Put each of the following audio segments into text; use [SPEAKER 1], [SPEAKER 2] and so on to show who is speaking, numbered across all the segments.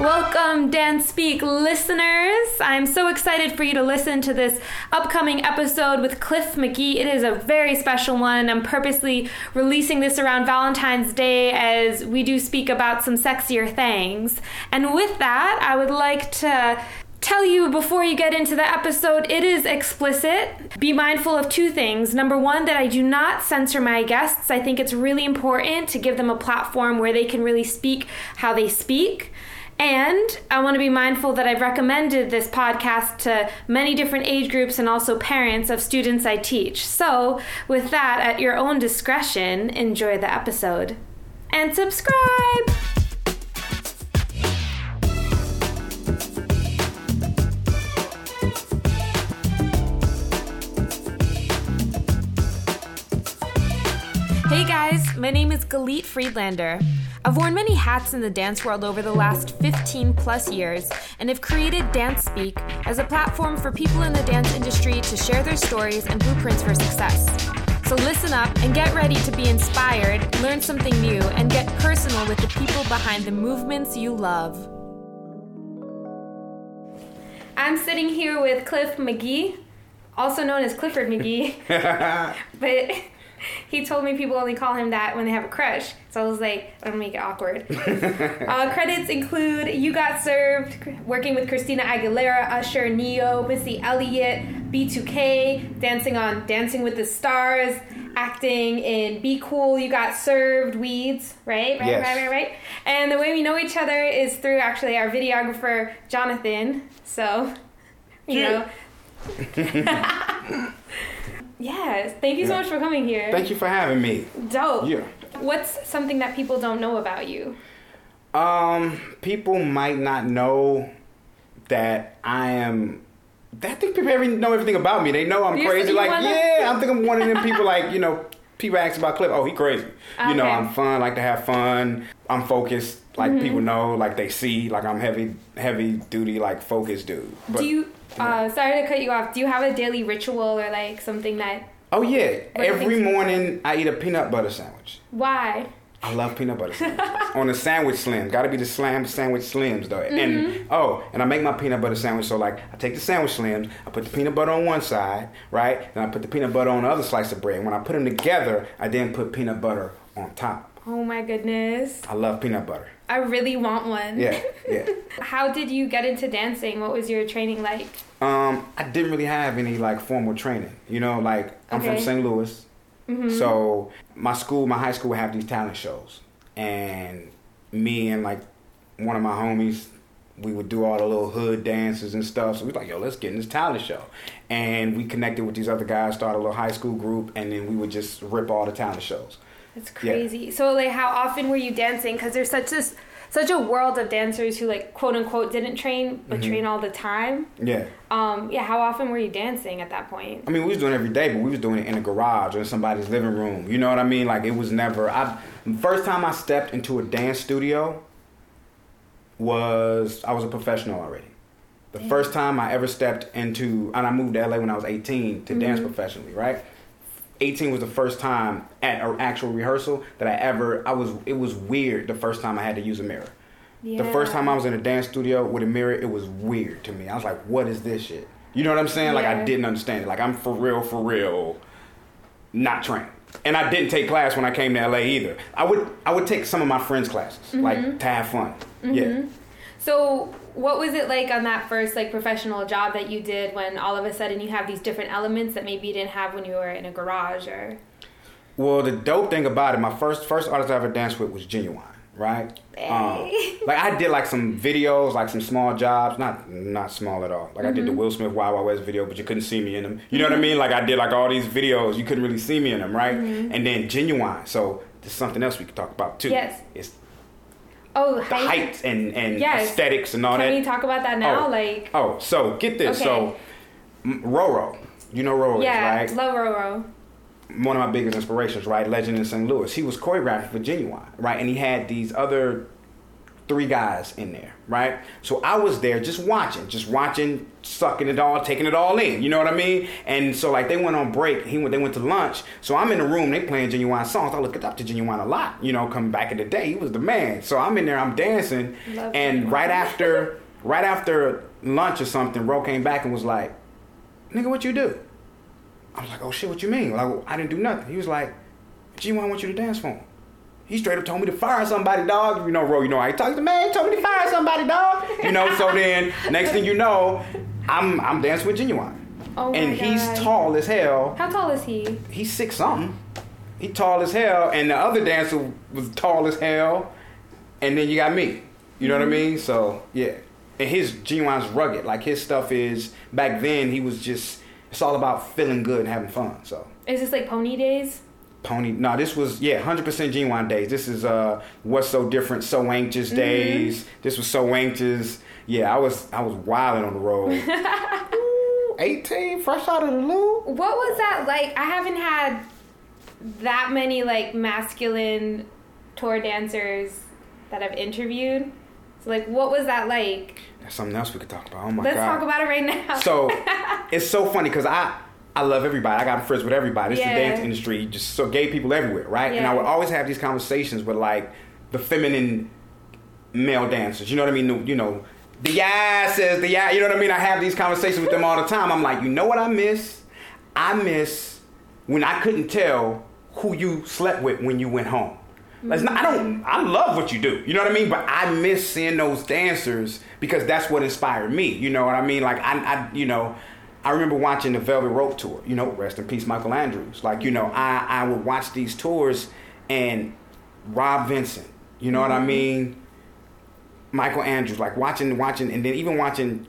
[SPEAKER 1] Welcome, Dance Speak listeners. I'm so excited for you to listen to this upcoming episode with Cliff McGhee. It is a very special one. I'm purposely releasing this around Valentine's Day as we do speak about some sexier things. And with that, I would like to tell you before you get into the episode it is explicit. Be mindful of two things. Number one, that I do not censor my guests. I think it's really important to give them a platform where they can really speak how they speak. And I want to be mindful that I've recommended this podcast to many different age groups and also parents of students I teach. So, with that, at your own discretion, enjoy the episode. And subscribe! Hey guys, my name is Galit Friedlander. I've worn many hats in the dance world over the last 15 plus years and have created Dance Speak as a platform for people in the dance industry to share their stories and blueprints for success. So listen up and get ready to be inspired, learn something new, and get personal with the people behind the movements you love. I'm sitting here with Cliff McGhee, also known as Clifford McGhee, but he told me people only call him that when they have a crush. So I was like, I'm gonna make it awkward. uh, credits include You Got Served, working with Christina Aguilera, Usher, Ne-Yo, Missy Elliott, B2K, dancing on Dancing with the Stars, acting in Be Cool, You Got Served, Weeds, right? Right,
[SPEAKER 2] Yes.
[SPEAKER 1] right, right, right. And the way we know each other is through actually our videographer, Jonathan. So, you know. yes, thank you so
[SPEAKER 2] Yeah.
[SPEAKER 1] much for coming here.
[SPEAKER 2] Thank you for having me.
[SPEAKER 1] Dope.
[SPEAKER 2] Yeah.
[SPEAKER 1] What's something that people don't know about you?
[SPEAKER 2] Um, people might not know that I am. I think people already know everything about me. They know I'm
[SPEAKER 1] You-
[SPEAKER 2] crazy. Like,
[SPEAKER 1] wanna-
[SPEAKER 2] yeah, I think I'm one of them people. Like, you know, people ask about Cliff. Oh, he crazy. You know, I'm fun. Like to have fun. I'm focused. Like
[SPEAKER 1] Mm-hmm.
[SPEAKER 2] people know. Like they see. Like I'm heavy, heavy duty. Like focused dude. But,
[SPEAKER 1] do you? Uh, sorry to cut you off. Do you have a daily ritual or like something that?
[SPEAKER 2] Oh yeah.
[SPEAKER 1] What do you
[SPEAKER 2] Every morning I eat a peanut butter sandwich.
[SPEAKER 1] Why?
[SPEAKER 2] I love peanut butter sandwiches. On the sandwich slim. Gotta be the slam sandwich slims though. And oh, and I make my peanut butter sandwich so like I take the sandwich slims, I put the peanut butter on one side, right? Then I put the peanut butter on the other slice of bread. And When I put them together, I then put peanut butter on top.
[SPEAKER 1] Oh my goodness!
[SPEAKER 2] I love peanut butter.
[SPEAKER 1] I really want one.
[SPEAKER 2] Yeah, yeah.
[SPEAKER 1] How did you get into dancing? What was your training like?
[SPEAKER 2] Um, I didn't really have any like formal training. You know, like I'm
[SPEAKER 1] Okay.
[SPEAKER 2] from St. Louis, so my school, my high school, would have these talent shows, and me and like one of my homies, we would do all the little hood dances and stuff. So we like, yo, let's get in this talent show, and we connected with these other guys, started a little high school group, and then we would just rip all the talent shows.
[SPEAKER 1] That's
[SPEAKER 2] Yeah.
[SPEAKER 1] crazy. So like, how often were you dancing? Because there's such this such a world of dancers who like quote unquote didn't train but
[SPEAKER 2] Mm-hmm.
[SPEAKER 1] train all the time.
[SPEAKER 2] Yeah.
[SPEAKER 1] Um, yeah. How often were you dancing at that point?
[SPEAKER 2] I mean, we was doing it every day, but we was doing it in a garage or in somebody's living room. You know what I mean? Like it was never. I first time I stepped into a dance studio was I was a professional already. The first time I ever stepped into, and I moved to LA when I was 18 to dance professionally. Right, 18 was the first time at an actual rehearsal that I ever. I was. It was weird the first time I had to use a mirror. The first time I was in a dance studio with a mirror, it was weird to me. I was like, "What is this shit?" You know what I'm saying? Like I didn't understand it. Like I'm for real, for real, not trained. And I didn't take class when I came to LA either. I would I would take some of my friends' classes, like mm-hmm. to have fun. Mm-hmm. Yeah.
[SPEAKER 1] So, what was it like on that first like professional job that you did when all of a sudden you have these different elements that maybe you didn't have when you were in a garage or?
[SPEAKER 2] Well, the dope thing about it, my first first artist I ever danced with was Ginuwine, right? Um, like I did like some videos, like some small jobs, not not small at all. Like I did the mm-hmm. Will Smith Wild Wild West video, but you couldn't see me in them. You know what I mm-hmm. mean? Like I did like all these videos, you couldn't really see me in them, right? Mm-hmm. And then Ginuwine. So there's something else we could talk about too.
[SPEAKER 1] Yes.
[SPEAKER 2] It's
[SPEAKER 1] Oh,
[SPEAKER 2] the
[SPEAKER 1] height.
[SPEAKER 2] height and and
[SPEAKER 1] Yes.
[SPEAKER 2] aesthetics and all
[SPEAKER 1] Can
[SPEAKER 2] that.
[SPEAKER 1] Can we talk about that oh. now?
[SPEAKER 2] Oh.
[SPEAKER 1] Like,
[SPEAKER 2] Oh, so get this.
[SPEAKER 1] Okay.
[SPEAKER 2] So Roro, you know Roro,
[SPEAKER 1] yeah,
[SPEAKER 2] is, right?
[SPEAKER 1] love Roro.
[SPEAKER 2] one of my biggest inspirations, right? Legend in St. Louis. He was choreographed for Ginuwine, right? And he had these other three guys in there, right? So I was there just watching, just watching, sucking it all, taking it all in. You know what I mean? And so like they went on break. He went. They went to lunch. So I'm in the room. They playing Ginuwine songs. I look up to Ginuwine a lot. You know, coming back in the day, he was the man. So I'm in there. I'm dancing,
[SPEAKER 1] Love
[SPEAKER 2] and
[SPEAKER 1] Ginuwine.
[SPEAKER 2] right after, right after lunch or something, Ro came back and was like, "Nigga, what you do?" I was like, "Oh shit, what you mean?" Like I didn't do nothing. He was like, "Ginuwine want you to dance for him." He straight up told me to fire somebody, dog. You know, Ro, you know, I talked to man, he told me to fire somebody, dog. You know, so then next thing you know, I'm I'm dancing with Ginuwine.
[SPEAKER 1] Oh my
[SPEAKER 2] and he's tall as hell.
[SPEAKER 1] How tall is he?
[SPEAKER 2] He's six something. He tall as hell, and the other dancer was tall as hell. And then you got me. You know what I mm-hmm. mean? So yeah. And his Ginuwine's rugged. Like his stuff is back then. He was just. It's all about feeling good and having fun. So.
[SPEAKER 1] Is this like pony days?
[SPEAKER 2] Pony. No, this was yeah, hundred percent Ginuwine days. This is uh, what's so different, so anxious days. This was so anxious. Yeah, I was I was wilding on the road. Ooh, Eighteen, fresh out of the loo.
[SPEAKER 1] What was that like? I haven't had that many like masculine tour dancers that I've interviewed. So like, what was that like?
[SPEAKER 2] That's something else we could talk about. Oh my god.
[SPEAKER 1] Let's talk about it right now.
[SPEAKER 2] so it's so funny because I I love everybody. I got friends with everybody. It's
[SPEAKER 1] Yeah.
[SPEAKER 2] the dance industry, just so gay people everywhere, right? And I would always have these conversations with like the feminine male dancers. You know what I mean? The- You know, the yeah says the yeah. You know what I mean? I have these conversations with them all the time. I'm like, you know what I miss? I miss when I couldn't tell who you slept with when you went home. It's not, I don't. Mm-hmm. I love what you do. You know what I mean. But I miss seeing those dancers because that's what inspired me. You know what I mean? Like I, I you know, I remember watching the Velvet Rope tour. You know, rest in peace, Michael Andrews. Like you know, I I would watch these tours and Rob Vincent. You know what I mm-hmm. mean? Michael Andrews. Like watching, watching, and then even watching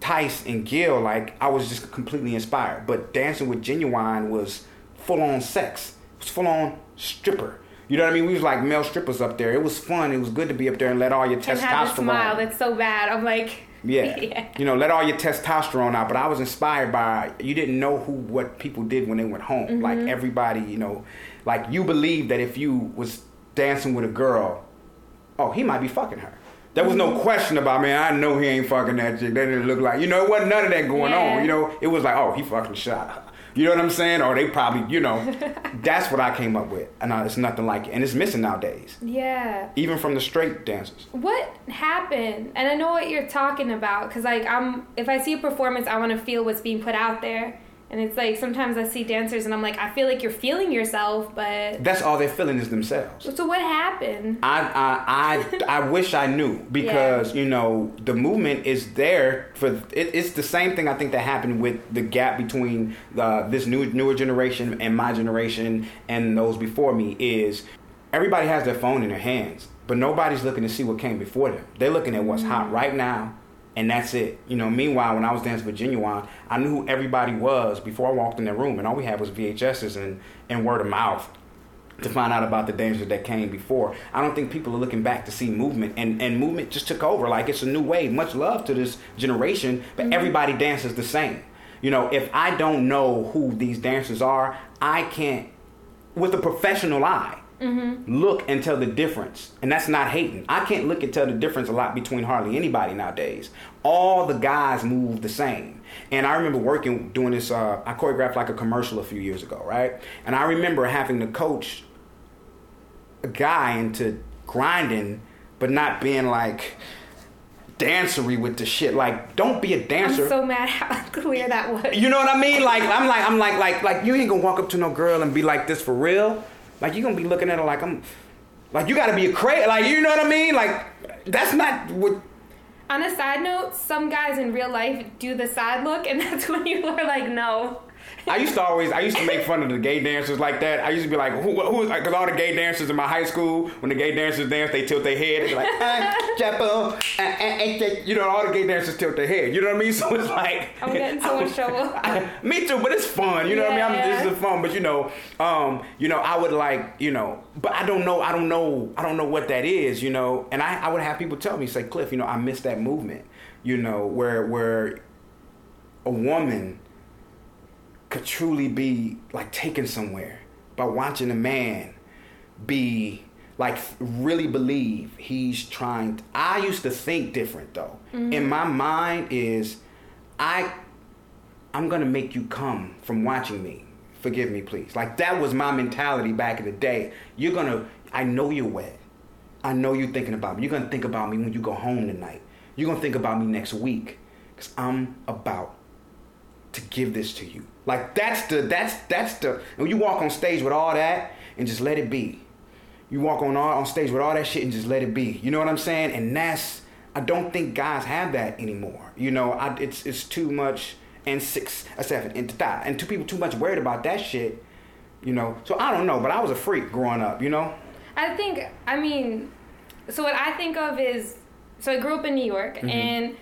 [SPEAKER 2] Tyce and Gil, like I was just completely inspired. But dancing with Ginuwine was full on sex. It was full on stripper. You know what I mean? We was like male strippers up there. It was fun. It was good to be up there and let all your
[SPEAKER 1] and have a
[SPEAKER 2] testosterone.
[SPEAKER 1] smile that's so bad. I'm like,
[SPEAKER 2] Yeah.
[SPEAKER 1] yeah.
[SPEAKER 2] You know, let all your testosterone out. But I was inspired by you didn't know who what people did when they went home.
[SPEAKER 1] Mm-hmm.
[SPEAKER 2] Like everybody, you know, like you believed that if you was dancing with a girl, oh, he might be fucking her. There was
[SPEAKER 1] Mm-hmm.
[SPEAKER 2] no question about man. I know he ain't fucking that chick. That didn't look like you know. It wasn't none of that going
[SPEAKER 1] Yeah.
[SPEAKER 2] on. You know, it was like oh, he fucking shot her. You know what I'm saying? Or they probably, you know, that's what I came up with, and uh, it's nothing like it, and it's missing nowadays,
[SPEAKER 1] Yeah.
[SPEAKER 2] even from the straight dancers.
[SPEAKER 1] What happened? And I know what you're talking about because like I'm if I see a performance, I want to feel what's being put out there. And it's like sometimes I see dancers and I'm like, I feel like you're feeling yourself, but
[SPEAKER 2] That's all they're feeling is themselves.
[SPEAKER 1] so what happened?
[SPEAKER 2] I I I, I wish I knew because you know the movement is there for it, it's the same thing I think that happened with the gap between uh, this new newer generation and my generation and those before me is everybody has their phone in their hands but nobody's looking to see what came before them they're looking at what's hot right now and that's it you know meanwhile when I was dancing with Ginuwine I knew who everybody was before I walked in that room and all we had was VHSs and and word of mouth to find out about the dangers that came before. I don't think people are looking back to see movement, and, and movement just took over. Like it's a new wave. Much love to this generation, but mm-hmm. everybody dances the same. You know, if I don't know who these dancers are, I can't, with a professional eye, look and tell the difference. And that's not hating. I can't look and tell the difference a lot between hardly anybody nowadays. All the guys move the same. And I remember working, doing this, uh, I choreographed like a commercial a few years ago, right? And I remember having to coach a guy into grinding, but not being like dancery with the shit. Like, don't be a
[SPEAKER 1] I'm
[SPEAKER 2] dancer.
[SPEAKER 1] so mad how clear that was.
[SPEAKER 2] You know what I mean? Like I'm like I'm like like like you ain't gonna walk up to no girl and be like this for real. Like you're gonna be looking at her like I'm like you gotta be a crazy like you know what I mean? Like that's not what
[SPEAKER 1] On a side note, some guys in real life do the side look, and that's when you are like, no.
[SPEAKER 2] I used to always, I used to make fun of the gay dancers like that. I used to be like, who, who, because all the gay dancers in my high school, when the gay dancers dance, they tilt their head. They be like, ah, Chapo, ah, ah, ah, you know, all the gay dancers tilt their head. You know what I mean? So it's like,
[SPEAKER 1] I'm getting so much trouble.
[SPEAKER 2] I- me too, but it's fun. You know what I mean? I'm,
[SPEAKER 1] Yeah.
[SPEAKER 2] this is fun, but you know, um, you know, I would like, you know, but I don't know, I don't know, I don't know what that is, you know. And I, I would have people tell me, say, Cliff, you know, I miss that movement, you know, where where a woman could truly be like taken somewhere by watching a man be like really believe he's trying. I used to think different though. Mm-hmm. In my mind is, I, I'm gonna make you come from watching me. Forgive me, please. Like that was my mentality back in the day. You're gonna. I know you're wet. I know you're thinking about me. You're gonna think about me when you go home tonight. You're gonna think about me next week, cause I'm about to give this to you. Like that's the that's that's the when you walk on stage with all that and just let it be. You walk on all, on stage with all that shit and just let it be. You know what I'm saying? And that's I don't think guys have that anymore. You know, I, it's it's too much and six, a seven, and and two people too much worried about that shit. You know, so I don't know, but I was a freak growing up. You know,
[SPEAKER 1] I think, I mean, so what I think of is, so I grew up in New York,
[SPEAKER 2] Mm-hmm.
[SPEAKER 1] and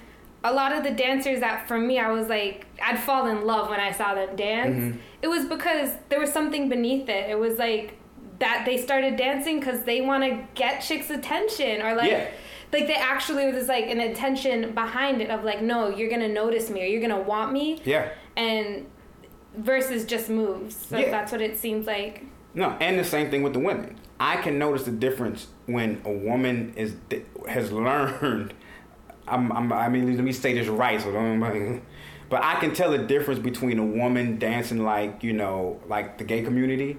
[SPEAKER 1] a lot of the dancers that for me, I was like, I'd fall in love when I saw them dance.
[SPEAKER 2] Mm-hmm.
[SPEAKER 1] It was because there was something beneath it. It was like that they started dancing because they want to get chicks' attention, or like.
[SPEAKER 2] Yeah.
[SPEAKER 1] Like they actually was like an intention behind it of like no you're gonna notice me or you're gonna want me
[SPEAKER 2] yeah.
[SPEAKER 1] and versus just moves so
[SPEAKER 2] Yeah.
[SPEAKER 1] that's what it seems like
[SPEAKER 2] No, and the same thing with the women. I can notice the difference when a woman is has learned. I'm, I'm, I mean, let me say this right, so don't. But I can tell the difference between a woman dancing like you know, like the gay community,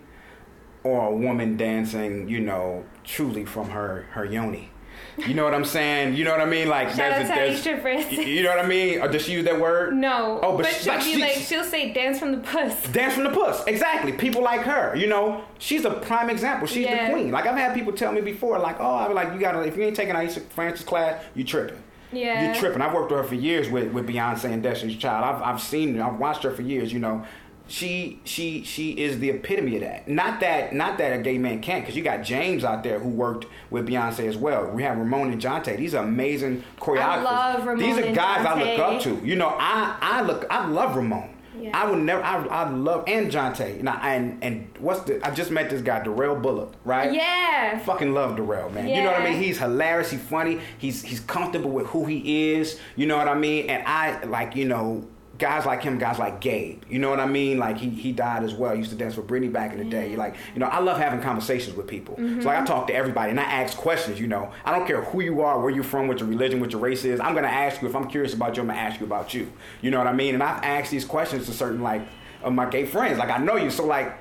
[SPEAKER 2] or a woman dancing, you know, truly from her her yoni. You know what I'm saying? You know what I mean? Like
[SPEAKER 1] Shout out to
[SPEAKER 2] there's-. You know what I mean? Or does she use that word?
[SPEAKER 1] No.
[SPEAKER 2] Oh, but
[SPEAKER 1] but,
[SPEAKER 2] she-
[SPEAKER 1] she'll
[SPEAKER 2] like
[SPEAKER 1] be
[SPEAKER 2] she-
[SPEAKER 1] like, she'll say, "Dance from the puss."
[SPEAKER 2] Dance from the puss. Exactly. People like her. You know, she's a prime example. She's
[SPEAKER 1] Yeah.
[SPEAKER 2] the queen. Like I've had people tell me before, like, oh, I was like, you gotta if you ain't taking Aisha Francis class, you tripping.
[SPEAKER 1] Yeah.
[SPEAKER 2] You tripping. I've worked with her for years with, with Beyonce and Destiny's Child. I've I've seen I've watched her for years, you know. She she she is the epitome of that. Not that not that a gay man can't, because you got James out there who worked with Beyonce as well. We have Ramon and Jonte. These are amazing choreographers.
[SPEAKER 1] love Ramon
[SPEAKER 2] These are guys I look up to. You know, I I look I love Ramon.
[SPEAKER 1] Yeah.
[SPEAKER 2] I would never. I, I love and Jonte. And, I, and and what's the? I just met this guy, Darrell Bullock. Right?
[SPEAKER 1] Yeah.
[SPEAKER 2] Fucking love Darrell, man. You know what I mean? He's hilarious. He's funny. He's he's comfortable with who he is. You know what I mean? And I like you know guys like him, guys like Gabe. You know what I mean? Like he he died as well. He used to dance for Britney back in the day. Like you know, I love having conversations with people. So like I mm-hmm. talk to everybody and I ask questions. You know, I don't care who you are, where you're from, what your religion, what your race is. I'm gonna ask you if I'm curious about you. I'm gonna ask you about you. You know what I mean? And I've asked these questions to certain like of my gay friends. Like I know you, so like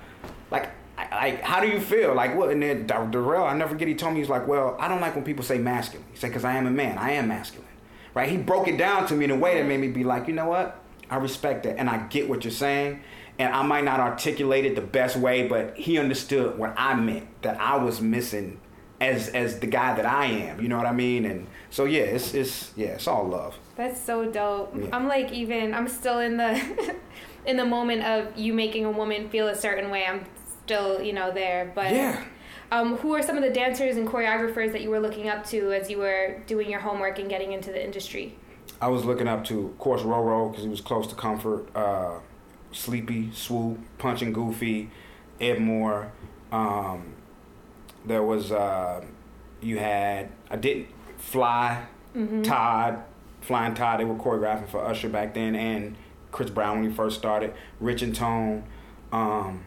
[SPEAKER 2] like. Like, how do you feel? Like, what? And then Dar- Darrell, I never forget, he told me, he's like, well, I don't like when people say masculine. He said, because I am a man. I am masculine. Right? He broke it down to me in a way that made me be like, you know what? I respect that. And I get what you're saying. And I might not articulate it the best way, but he understood what I meant, that I was missing as as the guy that I am. You know what I mean? And so, yeah, it's, it's yeah, it's all love.
[SPEAKER 1] That's so dope.
[SPEAKER 2] Yeah.
[SPEAKER 1] I'm like even I'm still in the in the moment of you making a woman feel a certain way. I'm still, you know, there. But
[SPEAKER 2] Yeah.
[SPEAKER 1] um, who are some of the dancers and choreographers that you were looking up to as you were doing your homework and getting into the industry?
[SPEAKER 2] I was looking up to, of course, Roro because he was close to comfort. Uh, Sleepy, Swoop, Punching Goofy, Ed Moore. Um, there was uh, you had I didn't Fly, Todd, Flying Todd. They were choreographing for Usher back then, and Chris Brown when he first started. Rich and Tone, um,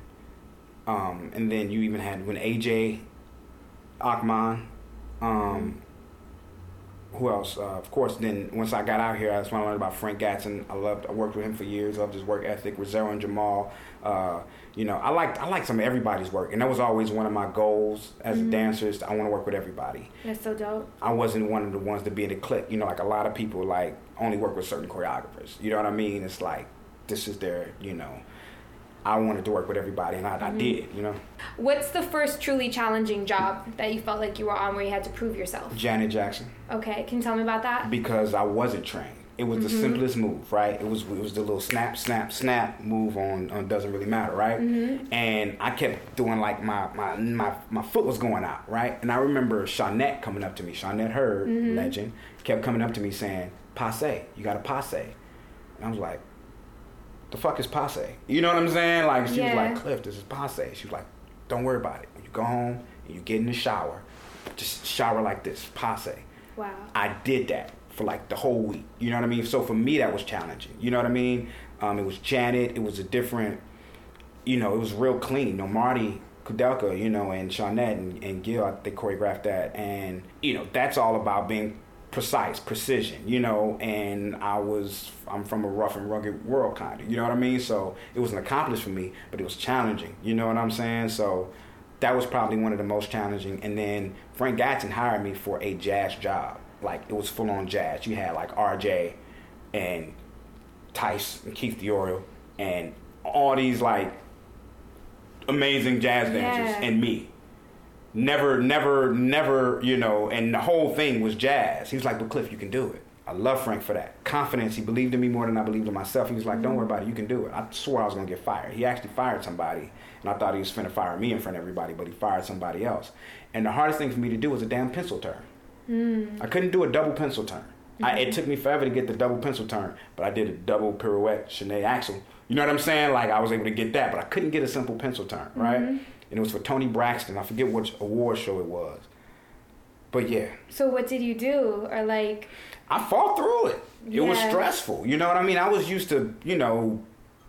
[SPEAKER 2] um, and then you even had when AJ Akman. Um, who else? Uh, of course, then once I got out here, that's when I learned about Frank Gatson. I loved. I worked with him for years. I loved his work ethic. Rosero and Jamal. Uh, you know, I liked. I liked some of everybody's work, and that was always one of my goals as a dancer. is I want to work with everybody.
[SPEAKER 1] That's so dope.
[SPEAKER 2] I wasn't one of the ones to be in the clique. You know, like a lot of people like only work with certain choreographers. You know what I mean? It's like this is their. You know, I wanted to work with everybody, and I, I mm-hmm. did. You know,
[SPEAKER 1] What's the first truly challenging job that you felt like you were on where you had to prove yourself?
[SPEAKER 2] Janet Jackson.
[SPEAKER 1] Okay, can you tell me about that?
[SPEAKER 2] because I wasn't trained. It was the mm-hmm. simplest move, right? It was it was the little snap, snap, snap move on, on doesn't really matter, right? Mm-hmm. And I kept doing like my, my my my foot was going out, right? And I remember Shawnette coming up to me, Shawnette Heard, legend, kept coming up to me saying, "Passe, you got a passe," and I was like, "The fuck is passe?" You know what I'm saying? Like she
[SPEAKER 1] Yeah.
[SPEAKER 2] was like, "Cliff, this is passe." She was like, "Don't worry about it. When you go home and you get in the shower, just shower like this, passe."
[SPEAKER 1] Wow.
[SPEAKER 2] I did that for like the whole week. You know what I mean? So for me, that was challenging. You know what I mean? Um, it was Janet. It was a different. You know, it was real clean. You know, Marty. Kudelka, you know, and Shawnette and, and Gil, they choreographed that, and you know, that's all about being precise, precision, you know. And I was, I'm from a rough and rugged world, kind of, you know what I mean. So it was an accomplishment for me, but it was challenging, you know what I'm saying. So that was probably one of the most challenging. And then Frank Gatson hired me for a jazz job, like it was full on jazz. You had like R.J. and Tyce and Keith Diorio and all these like amazing jazz dancers
[SPEAKER 1] Yeah.
[SPEAKER 2] and me. Never, never, never, you know, and the whole thing was jazz. He was like, but Cliff, you can do it. I love Frank for that. Confidence. He believed in me more than I believed in myself. He was like, don't worry mm-hmm. about it. You can do it. I swore I was going to get fired. He actually fired somebody, and I thought he was finna fire me in front of everybody, but he fired somebody else. And the hardest thing for me to do was a damn pencil turn. Mm. I couldn't do a double pencil turn. I, it mm-hmm. took me forever to get the double pencil turn, but I did a double pirouette, chaînés Axel. You know what I'm saying? Like I was able to get that, but I couldn't get a simple pencil turn, right? Mm-hmm. And it was for Toni Braxton. I forget which award show it was. But yeah,
[SPEAKER 1] So what did you do? Or like,
[SPEAKER 2] I fought through it. It was stressful. You know what I mean? I was used to, you know,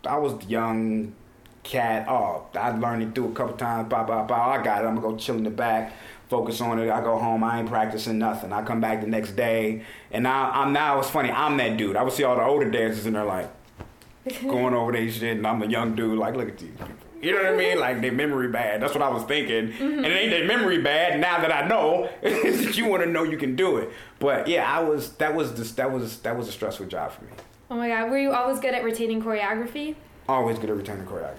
[SPEAKER 2] I was young cat. Oh, I learned it through a couple times. Blah blah blah. I got it. I'm gonna go chill in the back, focus on it. I go home. I ain't practicing nothing. I come back the next day, and now I'm now it's funny. I'm that dude. I would see all the older dancers, and they're like going over their shit, and I'm a young dude. Like, look at these people. You know what I mean? Like their memory bad. That's what I was thinking. And it ain't their memory bad. Now that I know, that you want to know you can do it. But yeah, I was. That was just That was that was a stressful job for me.
[SPEAKER 1] oh my god, were you always good at retaining choreography?
[SPEAKER 2] Always good at returning choreography.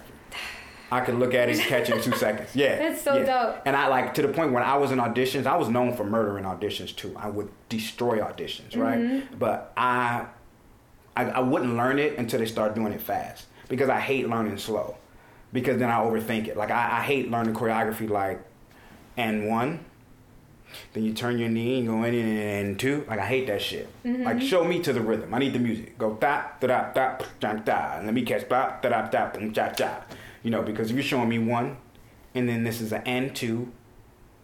[SPEAKER 2] I could look at it, and catch it in two seconds. Yeah,
[SPEAKER 1] That's so
[SPEAKER 2] yeah.
[SPEAKER 1] dope.
[SPEAKER 2] And I like to the point when I was in auditions, I was known for murdering auditions too. I would destroy auditions, right?
[SPEAKER 1] Mm-hmm.
[SPEAKER 2] But I, I, I wouldn't learn it until they start doing it fast because I hate learning slow, because then I overthink it. Like I, I hate learning choreography like, and one, then you turn your knee and go in and two. Like I hate that shit.
[SPEAKER 1] Mm-hmm.
[SPEAKER 2] Like show me to the rhythm. I need the music. Go da da da da da da. Let me catch da da da da boom, da da. You know, because if you're showing me one, and then this is an and two,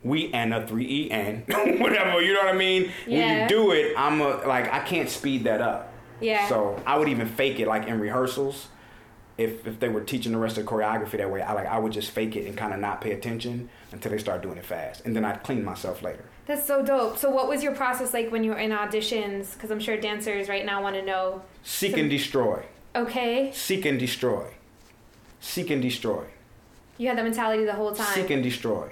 [SPEAKER 2] we and a three e and whatever. You know what I mean? When you do it, I'm a like I can't speed that up.
[SPEAKER 1] Yeah.
[SPEAKER 2] So I would even fake it like in rehearsals. If if they were teaching the rest of the choreography that way, I like I would just fake it and kind of not pay attention until they start doing it fast, and then I'd clean myself later.
[SPEAKER 1] That's so dope. So what was your process like when you were in auditions? Because I'm sure dancers right now want to know.
[SPEAKER 2] Seek and destroy.
[SPEAKER 1] Okay,
[SPEAKER 2] Seek and destroy. Seek and destroy.
[SPEAKER 1] you had that mentality the whole time.
[SPEAKER 2] Seek and destroy.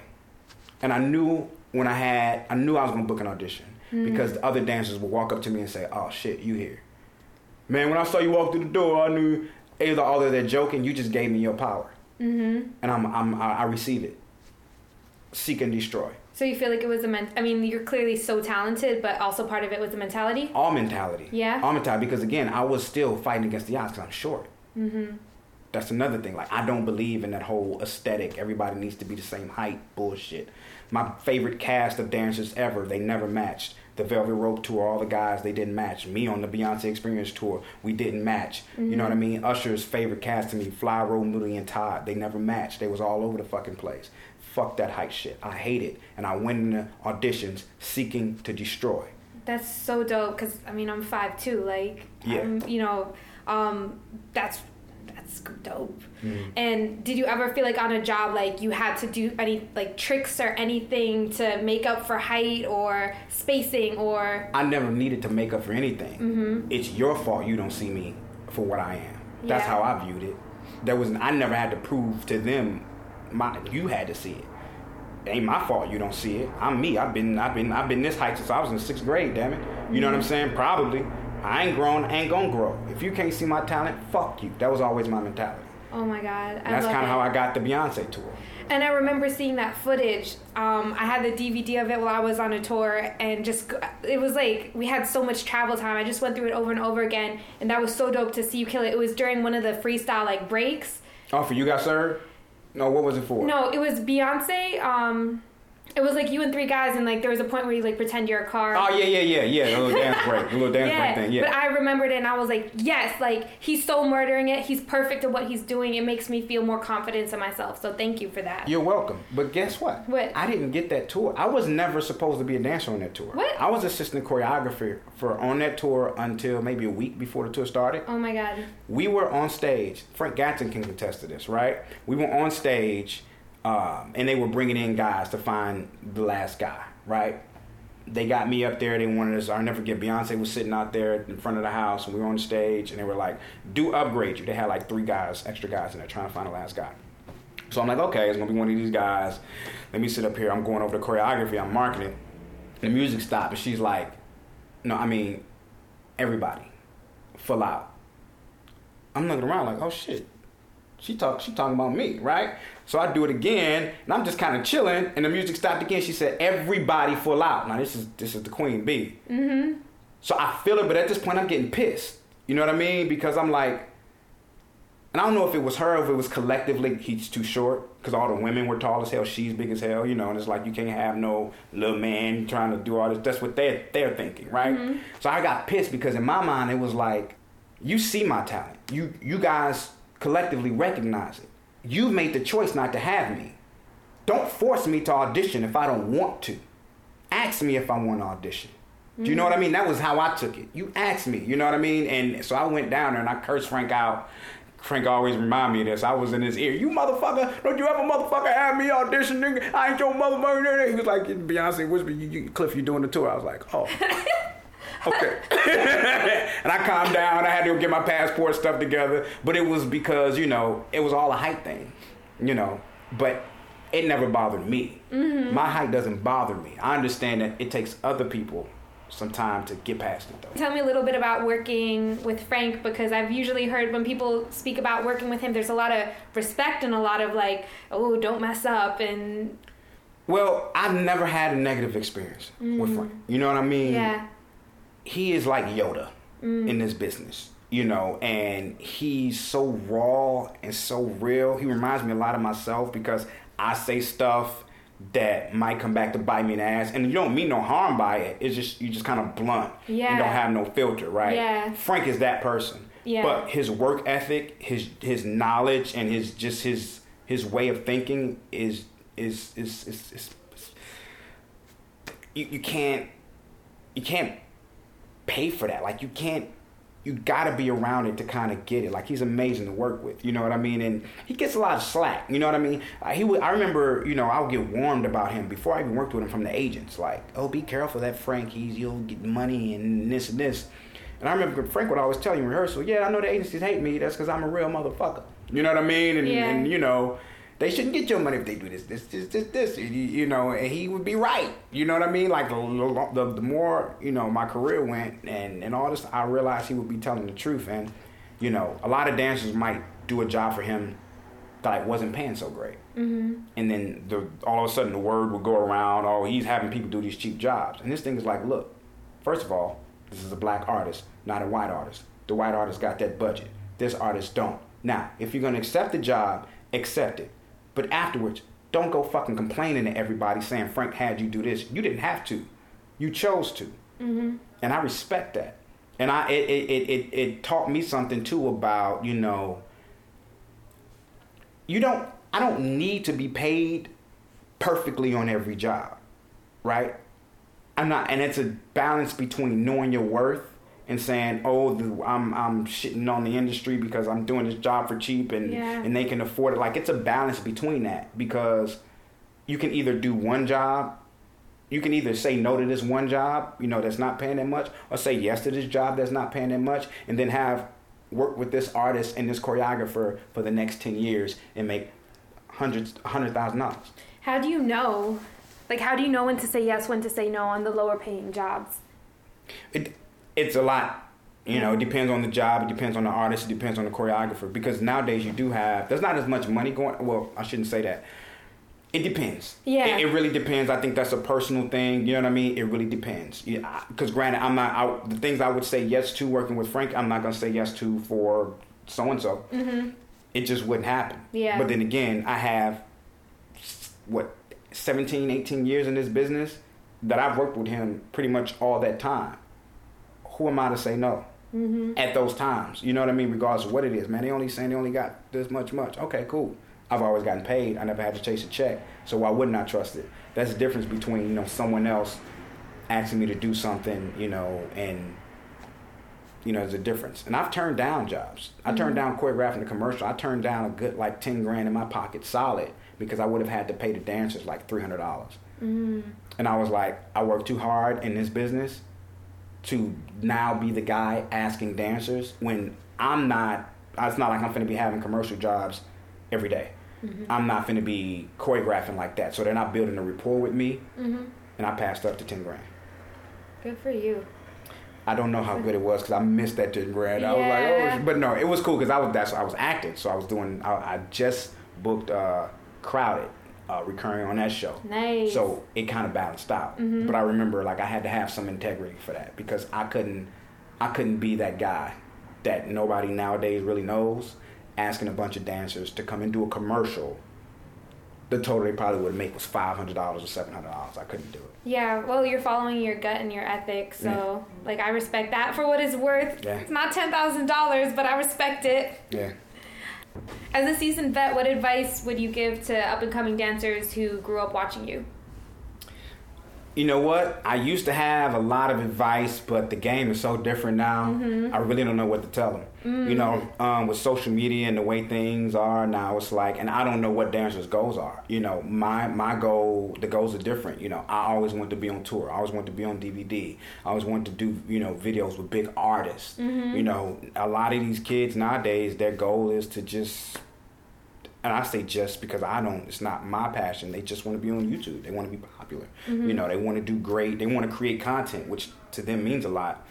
[SPEAKER 2] And I knew when I had, I knew I was gonna book an audition mm. because the other dancers would walk up to me and say, "Oh shit, you here?" Man, when I saw you walk through the door, I knew either although they're joking, you just gave me your power,
[SPEAKER 1] mm-hmm.
[SPEAKER 2] and I'm, I'm, I I receive it. Seek and destroy.
[SPEAKER 1] So you feel like it was a ment. I mean, you're clearly so talented, but also part of it was the mentality.
[SPEAKER 2] All mentality.
[SPEAKER 1] Yeah.
[SPEAKER 2] All mentality because again, I was still fighting against the odds because I'm short.
[SPEAKER 1] Mm-hmm.
[SPEAKER 2] That's another thing. Like I don't believe in that whole aesthetic. Everybody needs to be the same height bullshit. My favorite cast of dancers ever, they never matched. The Velvet Rope tour, all the guys they didn't match. Me on the Beyonce Experience tour, we didn't match. You know what I mean? Usher's favorite cast to me, Fly Roll, Moody, and Todd, they never matched. They was all over the fucking place. Fuck that height shit. I hate it, and I went into auditions seeking to destroy.
[SPEAKER 1] That's so dope. Cause I mean, I'm five two. Like,
[SPEAKER 2] Yeah.
[SPEAKER 1] I'm, you know, um, that's dope.
[SPEAKER 2] Mm.
[SPEAKER 1] And did you ever feel like on a job like you had to do any like tricks or anything to make up for height or spacing or?
[SPEAKER 2] I never needed to make up for anything.
[SPEAKER 1] Mm-hmm.
[SPEAKER 2] It's your fault you don't see me for what I am. That's
[SPEAKER 1] Yeah.
[SPEAKER 2] how I viewed it. There was I never had to prove to them my you had to see it. It ain't my fault you don't see it. I'm me. I've been I've been I've been this height since I was in sixth grade, damn it. You know what I'm saying? Probably. I ain't grown, ain't gonna grow. If you can't see my talent, fuck you. That was always my mentality.
[SPEAKER 1] Oh my god,
[SPEAKER 2] that's kind of how I got the Beyonce tour.
[SPEAKER 1] And I remember seeing that footage. Um, I had the DVD of it while I was on a tour, and just it was like we had so much travel time. I just went through it over and over again, and that was so dope to see you kill it. It was during one of the freestyle like breaks.
[SPEAKER 2] Oh, for you got served? No, what was it for?
[SPEAKER 1] No, it was Beyonce. Um, it was like you and three guys, and like there was a point where you like pretend you're a car.
[SPEAKER 2] Oh yeah, yeah, yeah, yeah. The little dance break. The little dance break thing. Yeah.
[SPEAKER 1] But I remembered it and I was like, yes, like he's so murdering it. He's perfect at what he's doing. It makes me feel more confidence in myself. So thank you for that.
[SPEAKER 2] You're welcome. But guess what?
[SPEAKER 1] What?
[SPEAKER 2] I didn't get that tour. I was never supposed to be a dancer on that tour.
[SPEAKER 1] What?
[SPEAKER 2] I was assistant choreographer for on that tour until maybe a week before the tour started.
[SPEAKER 1] oh my god.
[SPEAKER 2] We were on stage. Frank Gatson can contest to this, right? We were on stage um, and they were bringing in guys to find the last guy, right? They got me up there. They wanted us. I'll never forget. Beyonce was sitting out there in front of the house, and we were on stage, and they were like, "Do upgrade you." They had like three guys, extra guys, and they're trying to find the last guy. So I'm like, okay, it's gonna be one of these guys. Let me sit up here. I'm going over the choreography. I'm marking it. The music stopped, and she's like, "No, I mean, everybody, full out." I'm looking around like, oh shit. She talk she talking about me, right? So I do it again, and I'm just kind of chilling, and the music stopped again. She said, "Everybody full out." Now this is this is the Queen Bee. Mm-hmm. So I feel it, but at this point I'm getting pissed. You know what I mean? Because I'm like, and I don't know if it was her, if it was collectively he's too short, because all the women were tall as hell, she's big as hell, you know, and it's like you can't have no little man trying to do all this. That's what they're they're thinking, right? Mm-hmm. So I got pissed because in my mind it was like, you see my talent, you you guys collectively recognize it. You've made the choice not to have me. Don't force me to audition if I don't want to. Ask me if I want to audition. Do you know what I mean? That was how I took it. You asked me, you know what I mean? And so I went down there and I cursed Frank out Frank always remind me of this. I was in his ear. You motherfucker, don't you ever motherfucker have me audition, nigga? I ain't your motherfucker. He was like, Beyonce whisper, you, you, Cliff, you doing the tour? I was like, oh. okay. and I calmed down. I had to go get my passport stuff together. But it was because, you know, it was all a height thing, you know. But it never bothered me. Mm-hmm. My height doesn't bother me. I understand that it takes other people some time to get past it though.
[SPEAKER 1] Tell me a little bit about working with Frank because I've usually heard when people speak about working with him, there's a lot of respect and a lot of like, oh, don't mess up and.
[SPEAKER 2] Well, I've never had a negative experience mm. with Frank. You know what I mean?
[SPEAKER 1] Yeah.
[SPEAKER 2] He is like Yoda mm. in this business, you know, and he's so raw and so real. He reminds me a lot of myself because I say stuff that might come back to bite me in the ass. And you don't mean no harm by it. It's just you just kind of blunt yeah. and don't have no filter, right?
[SPEAKER 1] Yeah.
[SPEAKER 2] Frank is that person.
[SPEAKER 1] Yeah.
[SPEAKER 2] But his work ethic, his his knowledge, and his just his his way of thinking is is is is, is, is you, you can't you can't pay for that. Like you can't you got to be around it to kind of get it. Like he's amazing to work with, you know what I mean? And he gets a lot of slack, you know what I mean? Uh, he would, I remember, you know, I would get warned about him before I even worked with him from the agents. Like, oh, be careful that Frank. He's you'll get money and this and this. And I remember Frank would always tell you in rehearsal, yeah, I know the agencies hate me. That's because I'm a real motherfucker. You know what I mean? And,
[SPEAKER 1] yeah.
[SPEAKER 2] and you know, they shouldn't get your money if they do this, this, this, this, this. You, you know, and he would be right. You know what I mean? Like the, the, the more you know, my career went and and all this, I realized he would be telling the truth. And you know, a lot of dancers might do a job for him that like, wasn't paying so great. Mm-hmm. And then the, all of a sudden the word would go around, oh, he's having people do these cheap jobs. And this thing is like, look, first of all, this is a black artist, not a white artist. The white artist got that budget. This artist don't. Now, if you're gonna accept the job, accept it. But afterwards, don't go fucking complaining to everybody saying Frank had you do this. You didn't have to. You chose to. Mm-hmm. And I respect that. And I it, it, it, it taught me something too about, you know, you don't I don't need to be paid perfectly on every job. Right? I'm not and it's a balance between knowing your worth and saying, "Oh, the, I'm I'm shitting on the industry because I'm doing this job for cheap and
[SPEAKER 1] yeah.
[SPEAKER 2] and they can afford it." Like it's a balance between that because you can either do one job, you can either say no to this one job, you know, that's not paying that much, or say yes to this job that's not paying that much, and then have work with this artist and this choreographer for the next ten years and make hundreds, hundred thousand dollars.
[SPEAKER 1] How do you know? Like, how do you know when to say yes, when to say no on the lower paying jobs?
[SPEAKER 2] It, it's a lot. You know, it depends on the job, it depends on the artist, it depends on the choreographer. Because nowadays you do have there's not as much money going well, I shouldn't say that. It depends.
[SPEAKER 1] Yeah.
[SPEAKER 2] It, it really depends. I think that's a personal thing. You know what I mean? It really depends. Yeah. Because granted, I'm not. I, the things I would say yes to working with Frank, I'm not gonna say yes to for so and so. It just wouldn't happen.
[SPEAKER 1] Yeah.
[SPEAKER 2] But then again, I have what 17, 18 years in this business that I've worked with him pretty much all that time who am I to say no? Mm-hmm. At those times, you know what I mean. Regardless of what it is, man. They only saying they only got this much, much. Okay, cool. I've always gotten paid. I never had to chase a check, so why wouldn't I trust it? That's the difference between you know someone else asking me to do something, you know, and you know, there's a difference. And I've turned down jobs. I mm-hmm. turned down choreographing a commercial. I turned down a good like ten grand in my pocket, solid, because I would have had to pay the dancers like three hundred dollars. And I was like, I work too hard in this business to now be the guy asking dancers when I'm not. It's not like I'm going to be having commercial jobs every day. I'm not going to be choreographing like that. So they're not building a rapport with me,
[SPEAKER 1] Mm-hmm.
[SPEAKER 2] and I passed up to ten grand.
[SPEAKER 1] Good for you.
[SPEAKER 2] I don't know how good it was because I missed that ten grand. I was
[SPEAKER 1] Yeah.
[SPEAKER 2] like, oh, but no, it was cool because I was that's I was acting, so I was doing. I, I just booked uh, crowded, uh, recurring on that show.
[SPEAKER 1] Nice.
[SPEAKER 2] So it kind of balanced out.
[SPEAKER 1] Mhm.
[SPEAKER 2] But I remember like I had to have some integrity for that because I couldn't I couldn't be that guy that nobody nowadays really knows asking a bunch of dancers to come and do a commercial. The total they probably would make was five hundred dollars or seven hundred dollars. I couldn't do it.
[SPEAKER 1] Yeah, well, you're following your gut and your ethics, so like I respect that for what it's worth.
[SPEAKER 2] Yeah.
[SPEAKER 1] It's not ten thousand dollars, but I respect it.
[SPEAKER 2] Yeah.
[SPEAKER 1] As a seasoned vet, what advice would you give to up and coming dancers who grew up watching you?
[SPEAKER 2] You know what? I used to have a lot of advice, but the game is so different now. Mm-hmm. I really don't know what to tell them. You know, mm. um, with social media and the way things are now, it's like, and I don't know what dancers' goals are. You know, my my goal, the goals are different. You know, I always wanted to be on tour. I always wanted to be on DVD. I always wanted to do you know videos with big artists. Mm-hmm. You know, a lot of these kids nowadays, their goal is to just and I say just because I don't, it's not my passion. They just want to be on YouTube. They want to be popular. Mm-hmm. You know, they want to do great. They want to create content, which to them means a lot.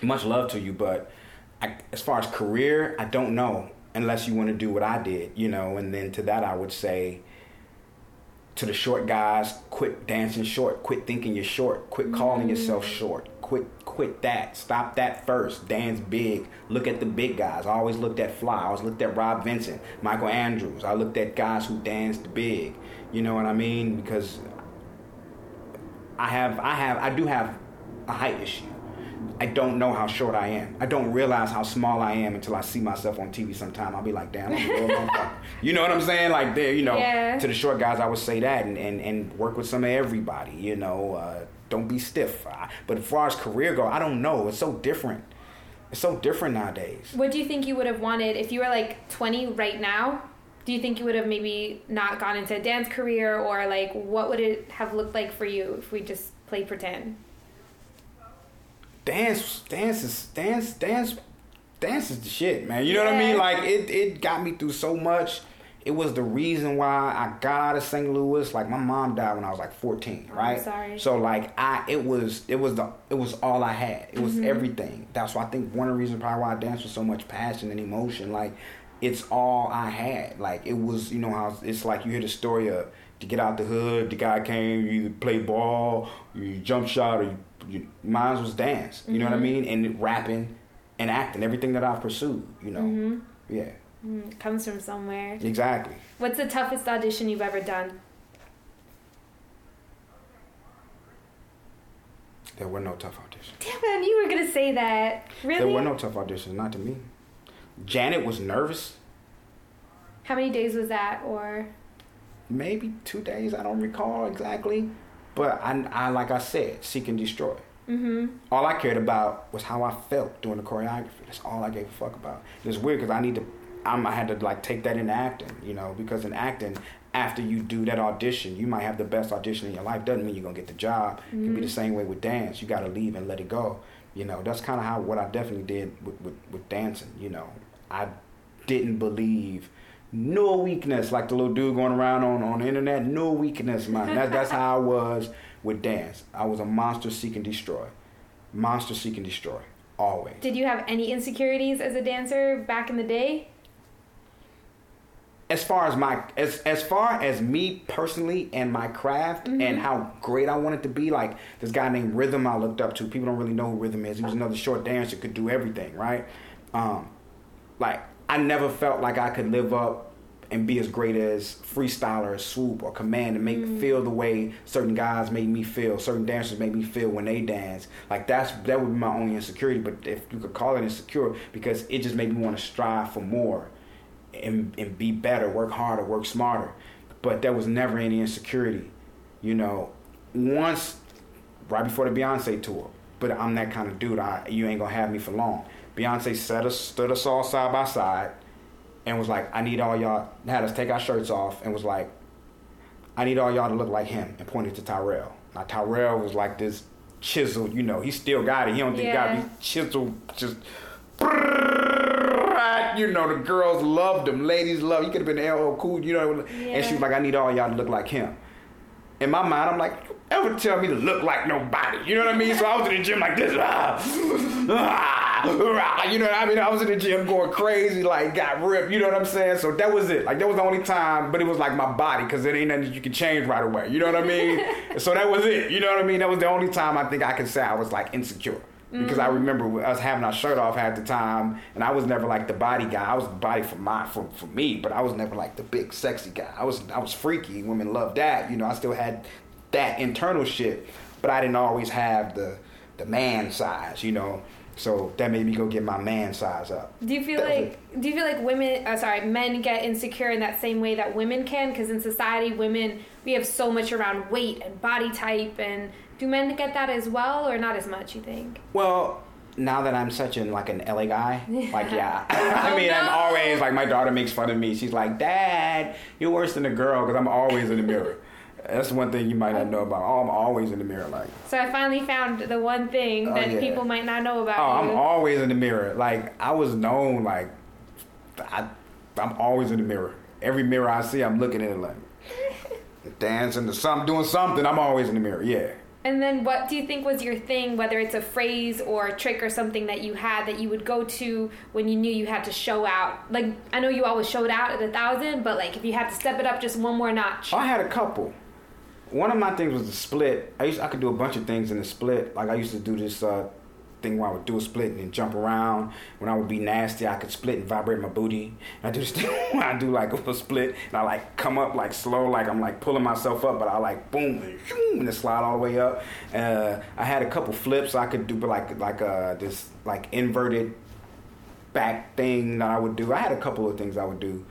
[SPEAKER 2] Much love to you, but I, as far as career, I don't know unless you want to do what I did, you know. And then to that, I would say to the short guys, quit dancing short. Quit thinking you're short. Quit calling yourself mm-hmm. short. Quit quit that. Stop that first. Dance big. Look at the big guys. I always looked at Fly. I always looked at Rob Vincent, Michael Andrews. I looked at guys who danced big. You know what I mean? Because I have I have I do have a height issue. I don't know how short I am. I don't realize how small I am until I see myself on TV sometime. I'll be like, damn, I'm a little. You know what I'm saying? Like there, you know,
[SPEAKER 1] Yeah.
[SPEAKER 2] to the short guys I would say that and, and, and work with some of everybody, you know. Uh, don't be stiff. I, but as far as career go, I don't know. It's so different. It's so different nowadays.
[SPEAKER 1] What do you think you would have wanted if you were like 20 right now? Do you think you would have maybe not gone into a dance career or like what would it have looked like for you if we just played pretend?
[SPEAKER 2] dance dance is dance dance dance is the shit man you know what i mean like it it got me through so much it was the reason why i got out of st louis. Like my mom died when i was like 14 right?
[SPEAKER 1] sorry.
[SPEAKER 2] so like i it was it was the it was all i had. It was mm-hmm. everything. That's why i think one of the reasons probably why i dance with so much passion and emotion like it's all i had. Like it was you know how it's like you hear the story of to get out the hood the guy came you either play ball you jump shot or you, you mine was dance. You know what i mm-hmm. mean? And rapping and acting everything that i've pursued you know? Mm-hmm. Yeah
[SPEAKER 1] Mm, it comes from somewhere.
[SPEAKER 2] exactly
[SPEAKER 1] What's the toughest audition you've ever done?
[SPEAKER 2] there were no tough auditions
[SPEAKER 1] Damn it, you were gonna say that. Really?
[SPEAKER 2] there were no tough auditions not to me janet was nervous
[SPEAKER 1] How many days was that? Or
[SPEAKER 2] maybe two days i don't recall exactly but i, I like i said seek and destroy
[SPEAKER 1] mm-hmm.
[SPEAKER 2] all I cared about was how I felt doing the choreography. That's all I gave a fuck about. It's weird because I need to, I'm, I had to like take that in acting, you know, because in acting, after you do that audition, you might have the best audition in your life. Doesn't mean you're gonna get the job. It can be the mm-hmm. same way with dance. You got to leave and let it go. You know, that's kind of how what I definitely did with, with, with dancing. You know, I didn't believe no weakness like the little dude going around on, on the internet. No weakness, man. That, that's how I was with dance. I was a monster seek and destroy. Monster seek and destroy. Always.
[SPEAKER 1] Did you have any insecurities as a dancer back in the day?
[SPEAKER 2] As far as my as as far as me personally and my craft and how great I wanted to be, like this guy named Rhythm I looked up to. People don't really know who Rhythm is. He was another short dancer, could do everything, right? Um, like I never felt like I could live up and be as great as freestyler, or swoop, or command, and make feel the way certain guys made me feel, certain dancers made me feel when they dance. Like that's that would be my only insecurity. But if you could call it insecure, because it just made me want to strive for more, and and be better, work harder, work smarter. But there was never any insecurity, you know. Once, right before the Beyonce tour, but I'm that kind of dude. I you ain't gonna have me for long. Beyonce set us, stood us all side by side and was like, I need all y'all had us take our shirts off and was like, I need all y'all to look like him and pointed to Tyrell. Now Tyrell was like this chiseled, you know, he still got it. He don't think
[SPEAKER 1] Yeah.
[SPEAKER 2] he got it. He chiseled just you know, the girls loved him, ladies loved. He could have been LL Cool, you know. And she was like, I need all y'all to look like him. In my mind, I'm like, ever tell me to look like nobody? You know what I mean? So I was in the gym like this, ah, ah, ah, you know what I mean? I was in the gym going crazy, like got ripped. You know what I'm saying? So that was it. Like that was the only time, but it was like my body because it ain't nothing that you can change right away. You know what I mean? so that was it. You know what I mean? That was the only time I think I can say I was like insecure. Because I remember us having our shirt off half the time, and I was never like the body guy. I was the body for my for, for me, but I was never like the big sexy guy. I was I was freaky. Women loved that. You know, I still had that internal shit, but I didn't always have the the man size. You know, so that made me go get my man size up.
[SPEAKER 1] Do you feel
[SPEAKER 2] That
[SPEAKER 1] like do you feel like women uh, sorry, men get insecure in that same way that women can because in society women we have so much around weight and body type and do men get that as well or not as much you think?
[SPEAKER 2] Well, now that I'm such an like an LA guy, like yeah, I
[SPEAKER 1] Oh,
[SPEAKER 2] mean I'm
[SPEAKER 1] oh,
[SPEAKER 2] always like my daughter makes fun of me. She's like, "Dad, you're worse than a girl," because I'm always in the mirror. That's one thing you might not know about. Oh, I'm always in the mirror, like.
[SPEAKER 1] So I finally found the one thing
[SPEAKER 2] Oh,
[SPEAKER 1] that
[SPEAKER 2] yeah.
[SPEAKER 1] people might not know about
[SPEAKER 2] Oh, I'm always in the mirror. Like I was known like I I'm always in the mirror. Every mirror I see, I'm looking in it like dancing to something, doing something. I'm always in the mirror. Yeah.
[SPEAKER 1] And then what do you think was your thing, whether it's a phrase or a trick or something that you had that you would go to when you knew you had to show out? Like, I know you always showed out at a thousand, but like if you had to step it up just one more notch.
[SPEAKER 2] I had a couple. One of my things was the split. I used I could do a bunch of things in the split. Like I used to do this uh, thing where I would do a split and jump around. When I would be nasty, I could split and vibrate my booty. And I do this thing where I do like a split and I like come up like slow, like I'm like pulling myself up, but I like boom and shoom, and then slide all the way up. Uh, I had a couple flips I could do, but like like uh, this like inverted back thing that I would do. I had a couple of things I would do.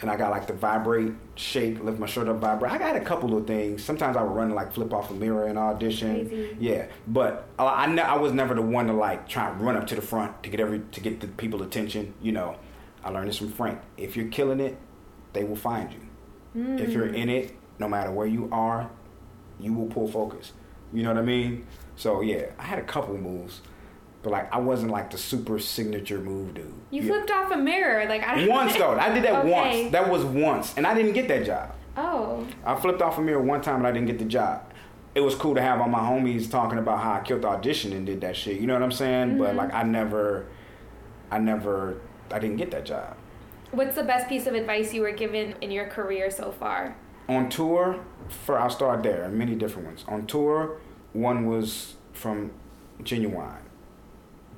[SPEAKER 2] And I got like the vibrate, shake, lift my shirt up, vibrate. I got a couple of things. Sometimes I would run like flip off a mirror in audition.
[SPEAKER 1] Crazy.
[SPEAKER 2] Yeah, but I, I, ne- I was never the one to like try and run up to the front to get every to get the people attention. You know, I learned this from Frank. If you're killing it, they will find you. Mm. If you're in it, no matter where you are, you will pull focus. You know what I mean? So yeah, I had a couple moves, but like I wasn't like the super signature move dude.
[SPEAKER 1] You
[SPEAKER 2] Yeah.
[SPEAKER 1] flipped off a mirror, like I
[SPEAKER 2] Once though, I did that
[SPEAKER 1] Okay.
[SPEAKER 2] once. That was once, and I didn't get that job.
[SPEAKER 1] Oh,
[SPEAKER 2] I flipped off a mirror one time and I didn't get the job. It was cool to have all my homies talking about how I killed the audition and did that shit. You know what I'm saying? But mm-hmm. like I never, I never, I didn't get that job.
[SPEAKER 1] what's the best piece of advice you were given in your career so far?
[SPEAKER 2] On tour, for I'll start there. Many different ones. On tour, one was from Ginuwine.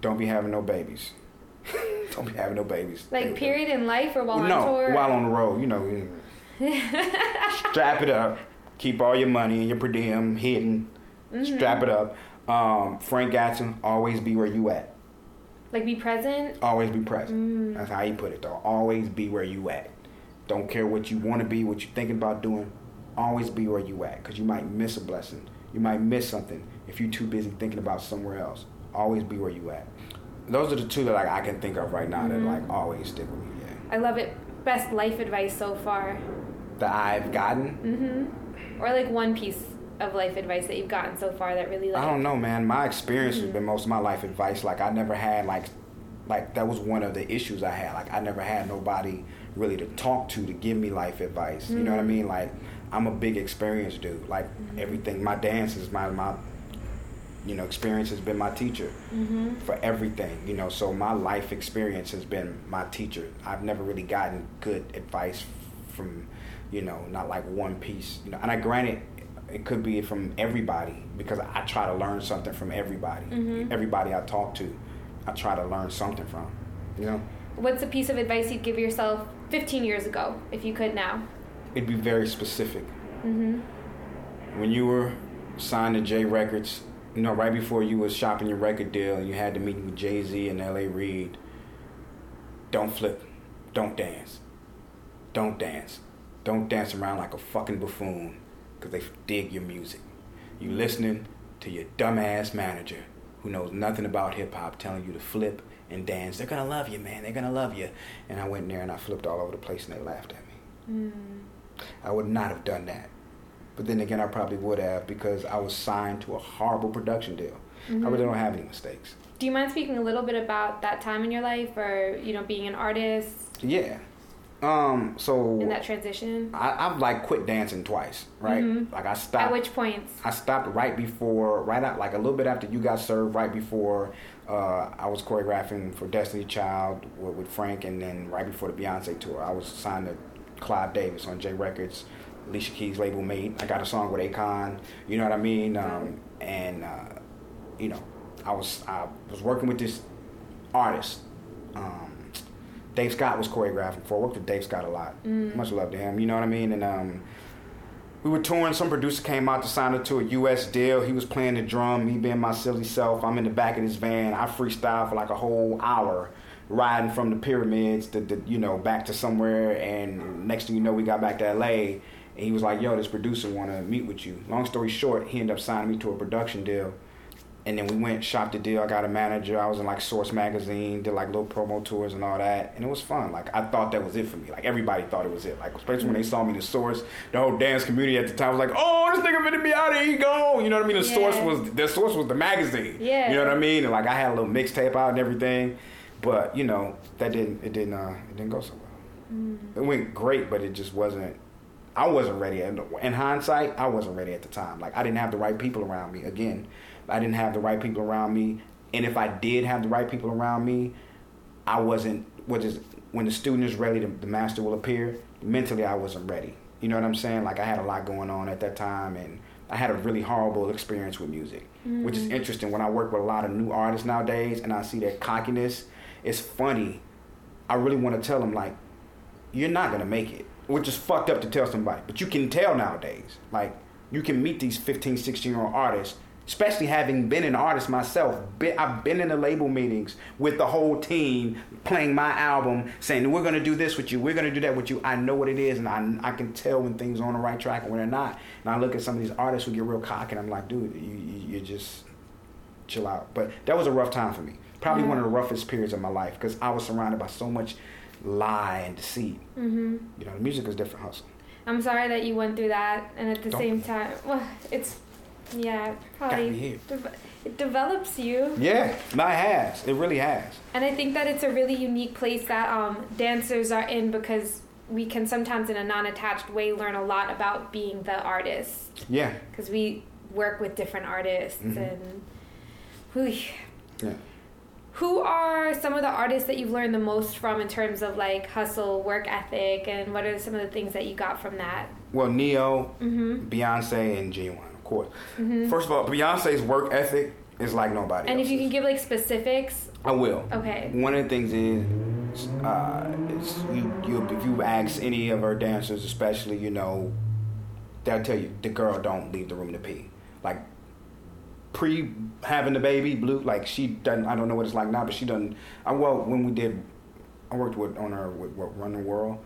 [SPEAKER 2] Don't be having no babies. Don't be having no babies.
[SPEAKER 1] Like period in life or while
[SPEAKER 2] no,
[SPEAKER 1] on tour?
[SPEAKER 2] while on the road, you know. strap it up. Keep all your money and your per diem hidden.
[SPEAKER 1] Mm-hmm.
[SPEAKER 2] Strap it up. Um, Frank Gatson, always be where you at.
[SPEAKER 1] like be present.
[SPEAKER 2] Always be present.
[SPEAKER 1] Mm.
[SPEAKER 2] That's how he put it, though. Always be where you at. Don't care what you want to be, what you're thinking about doing. Always be where you at, because you might miss a blessing. You might miss something if you're too busy thinking about somewhere else. Always be where you at. Those are the two that like, I can think of right now that like always stick with me. Yeah.
[SPEAKER 1] I love it. Best life advice so far.
[SPEAKER 2] That I've gotten.
[SPEAKER 1] Mm-hmm. Or like one piece of life advice that you've gotten so far that really like
[SPEAKER 2] I don't know, man. My experience
[SPEAKER 1] Mm-hmm.
[SPEAKER 2] has been most of my life advice. Like I never had like, like that was one of the issues I had. Like I never had nobody really to talk to to give me life advice. You know what I
[SPEAKER 1] Mm-hmm.
[SPEAKER 2] mean? Like I'm a big experience dude. Like everything, my dance is my my, you know, experience has been my teacher
[SPEAKER 1] Mm-hmm.
[SPEAKER 2] for everything. You know, so my life experience has been my teacher. I've never really gotten good advice from, you know, not like one piece. You know, and I granted it it could be from everybody because I try to learn something from everybody.
[SPEAKER 1] Mhm.
[SPEAKER 2] Everybody I talk to, I try to learn something from. You know,
[SPEAKER 1] What's a piece of advice you'd give yourself 15 years ago if you could now?
[SPEAKER 2] it'd be very specific.
[SPEAKER 1] Mm-hmm.
[SPEAKER 2] when you were signed to J Records, you know, right before you was shopping your record deal and you had the meeting with Jay Z and L.A. Reid, don't flip, don't dance, don't dance, don't dance around like a fucking buffoon, because they dig your music. You listening to your dumbass manager, who knows nothing about hip hop telling you to flip and dance. They're gonna love you, man. They're gonna love you. And I went in there and I flipped all over the place and they laughed at me.
[SPEAKER 1] Mm.
[SPEAKER 2] I would not have done that. But then again, I probably would have because I was signed to a horrible production deal.
[SPEAKER 1] Mm-hmm.
[SPEAKER 2] I really don't have any mistakes.
[SPEAKER 1] Do you mind speaking a little bit about that time in your life, or you know, being an artist?
[SPEAKER 2] Yeah. Um. So
[SPEAKER 1] in that transition.
[SPEAKER 2] I, I've like quit dancing twice, right?
[SPEAKER 1] Mm-hmm.
[SPEAKER 2] Like I stopped.
[SPEAKER 1] At which points?
[SPEAKER 2] I stopped right before, right out, like a little bit after you got served, right before uh, I was choreographing for Destiny Child with, with, Frank, and then right before the Beyonce tour, I was signed to Clive Davis on J Records, Alicia Keys label mate. I got a song with Akon, you know what I mean? Um, and uh, you know, I was I was working with this artist. Um, Dave Scott was choreographing for. I worked with Dave Scott a lot.
[SPEAKER 1] Mm.
[SPEAKER 2] Much love to him. You know what I mean? And um, we were touring. Some producer came out to sign it to a U.S. deal. He was playing the drum. Me being my silly self. I'm in the back of his van. I freestyle for like a whole hour, riding from the pyramids to, to you know back to somewhere. And next thing you know, we got back to L.A. And he was like, "Yo, this producer want to meet with you." Long story short, he ended up signing me to a production deal and then we went shot the deal. I got a manager. I was in like Source magazine, did like little promo tours and all that, and it was fun. Like I thought that was it for me. Like everybody thought it was it. Like especially when they saw me, the Source, the whole dance community at the time was like, "Oh, this nigga finna be out of ego. You know what I mean? The
[SPEAKER 1] yeah.
[SPEAKER 2] Source was the Source was the magazine.
[SPEAKER 1] Yeah.
[SPEAKER 2] You know what I mean? And like I had a little mixtape out and everything, but you know that didn't it didn't uh, it didn't go so well.
[SPEAKER 1] Mm.
[SPEAKER 2] It went great, but it just wasn't. I wasn't ready. In hindsight, I wasn't ready at the time. Like I didn't have the right people around me. Again, I didn't have the right people around me. And if I did have the right people around me, I wasn't. What is when the student is ready, the, the master will appear. Mentally, I wasn't ready. You know what I'm saying? Like I had a lot going on at that time, and I had a really horrible experience with music, mm. which is interesting. When I work with a lot of new artists nowadays, and I see their cockiness, it's funny. I really want to tell them like, you're not gonna make it, which is fucked up to tell somebody, but you can tell nowadays. Like you can meet these 15, 16 year old artists especially having been an artist myself. I've been in the label meetings with the whole team playing my album, saying we're gonna do this with you, we're gonna do that with you. I know what it is, and I, I can tell when things are on the right track and when they're not. And I look at some of these artists who get real cocky, and I'm like, dude, you you, you just chill out. But that was a rough time for me. Probably one of the roughest periods of my life because I was surrounded by so much lie and deceit.
[SPEAKER 1] Mm-hmm.
[SPEAKER 2] You know, the music is different hustle.
[SPEAKER 1] I'm sorry that you went through that, and at the
[SPEAKER 2] Don't.
[SPEAKER 1] same time, well, it's yeah, probably de- it develops you.
[SPEAKER 2] Yeah, no, it has. It really has.
[SPEAKER 1] And I think that it's a really unique place that um, dancers are in because we can sometimes, in a non-attached way, learn a lot about being the artist.
[SPEAKER 2] Yeah.
[SPEAKER 1] Because we work with different artists
[SPEAKER 2] Mhm.
[SPEAKER 1] and. Whew.
[SPEAKER 2] Yeah.
[SPEAKER 1] Who are some of the artists that you've learned the most from in terms of like hustle, work ethic, and what are some of the things that you got from that?
[SPEAKER 2] Well, Ne-Yo,
[SPEAKER 1] Mm-hmm.
[SPEAKER 2] Beyonce, and Ginuwine, of course.
[SPEAKER 1] Mm-hmm.
[SPEAKER 2] First of all, Beyonce's work ethic is like nobody
[SPEAKER 1] And if you can give like specifics,
[SPEAKER 2] I will.
[SPEAKER 1] okay.
[SPEAKER 2] One of the things is, uh, you, you, if you ask any of her dancers, especially, you know, they'll tell you the girl don't leave the room to pee. Like pre having the baby, blue, like she doesn't. I don't know what it's like now, but she doesn't. I well when we did, I worked with on her with, what Run the World,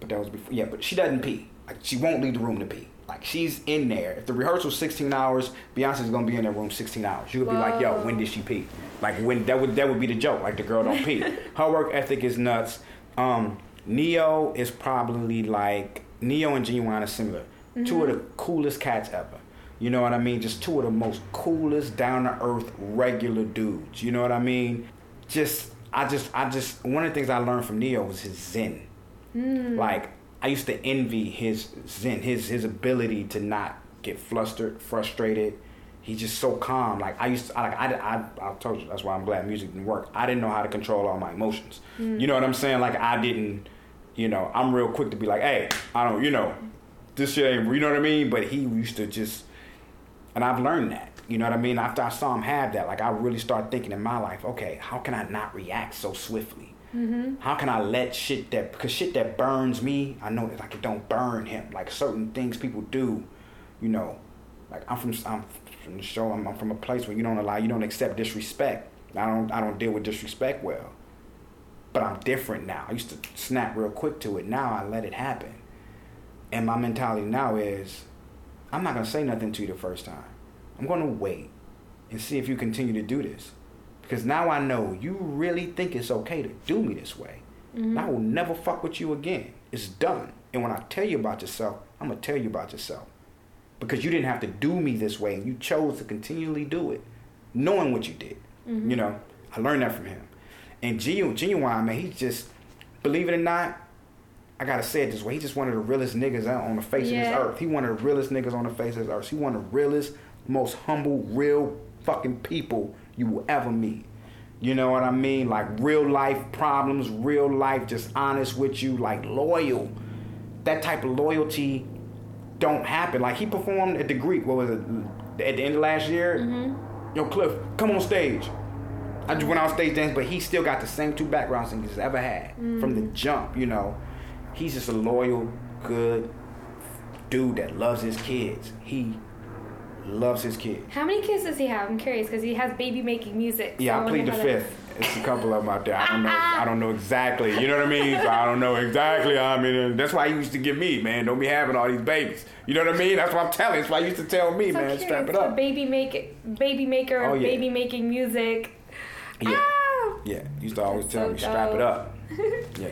[SPEAKER 2] but that was before. Yeah, but she doesn't pee. Like she won't leave the room to pee. Like she's in there. If the rehearsal's 16 hours, Beyonce's gonna be in that room 16 hours. She would be like, "Yo, when did she pee?" Like when that would that would be the joke. Like the girl don't pee. Her work ethic is nuts. Um, Ne-Yo is probably like Ne-Yo and Ginuwine are similar. Two of the coolest cats ever. You know what I mean? Just two of the most coolest, down to earth, regular dudes. You know what I mean? Just I just I just one of the things I learned from Ne-Yo was his zen.
[SPEAKER 1] Mm.
[SPEAKER 2] Like I used to envy his zen, his his ability to not get flustered, frustrated. He's just so calm. Like I used to, I, I, I, I told you that's why I'm glad music didn't work. I didn't know how to control all my emotions. You know what I'm saying? Like I didn't, you know, I'm real quick to be like, hey, I don't, you know, this shit ain't, you know what I mean? But he used to just, and I've learned that. You know what I mean? After I saw him have that, like I really started thinking in my life, okay, how can I not react so swiftly?
[SPEAKER 1] Mm-hmm.
[SPEAKER 2] How can I let shit that because shit that burns me, I know that like it don't burn him. Like certain things people do, you know, like I'm from I'm from the show. I'm, I'm from a place where you don't allow, you don't accept disrespect. I don't I don't deal with disrespect well. But I'm different now. I used to snap real quick to it. Now I let it happen. And my mentality now is, I'm not gonna say nothing to you the first time. I'm gonna wait. and see if you continue to do this. Because now I know you really think it's okay to do me this way. And I will never fuck with you again. It's done. And when I tell you about yourself, I'm gonna tell you about yourself. Because you didn't have to do me this way and you chose to continually do it, knowing what you did. Mm-hmm. You know, I learned that from him. And Ginuwine, Ginuwine, man, he's just, believe it or not, I gotta say it this way. He's just one of the realest niggas out on the face of this earth. He one of the realest niggas on the face of this earth. He one of the realest, most humble, real fucking people you will ever meet. You know what I mean? Like real life problems, real life, just honest with you, like loyal. That type of loyalty don't happen. Like he performed at the Greek. What was it? At the end of last year. Mm-hmm. Yo, Cliff, come on stage. I just went on stage dance, but he still got the same two backgrounds he's ever had from the mm. jump. You know, he's just a loyal, good dude that loves his kids. He loves his kids.
[SPEAKER 1] How many kids does he have? I'm curious because he has baby making music. so
[SPEAKER 2] Yeah, I
[SPEAKER 1] wonder
[SPEAKER 2] plead the fifth. It's a couple of them out there. I don't know. I don't know exactly. You know what I mean? So I don't know exactly. I mean, that's why he used to give me, man. Don't be having all these babies. You know what I mean? That's what I'm telling. That's why he used to tell me,
[SPEAKER 1] So
[SPEAKER 2] man.
[SPEAKER 1] curious,
[SPEAKER 2] Strap it up. so.
[SPEAKER 1] Baby make baby maker,
[SPEAKER 2] Oh, yeah.
[SPEAKER 1] baby making music.
[SPEAKER 2] Yeah,
[SPEAKER 1] Ah!
[SPEAKER 2] yeah. He used to always
[SPEAKER 1] That's
[SPEAKER 2] tell
[SPEAKER 1] so
[SPEAKER 2] me, strap it up. Yeah.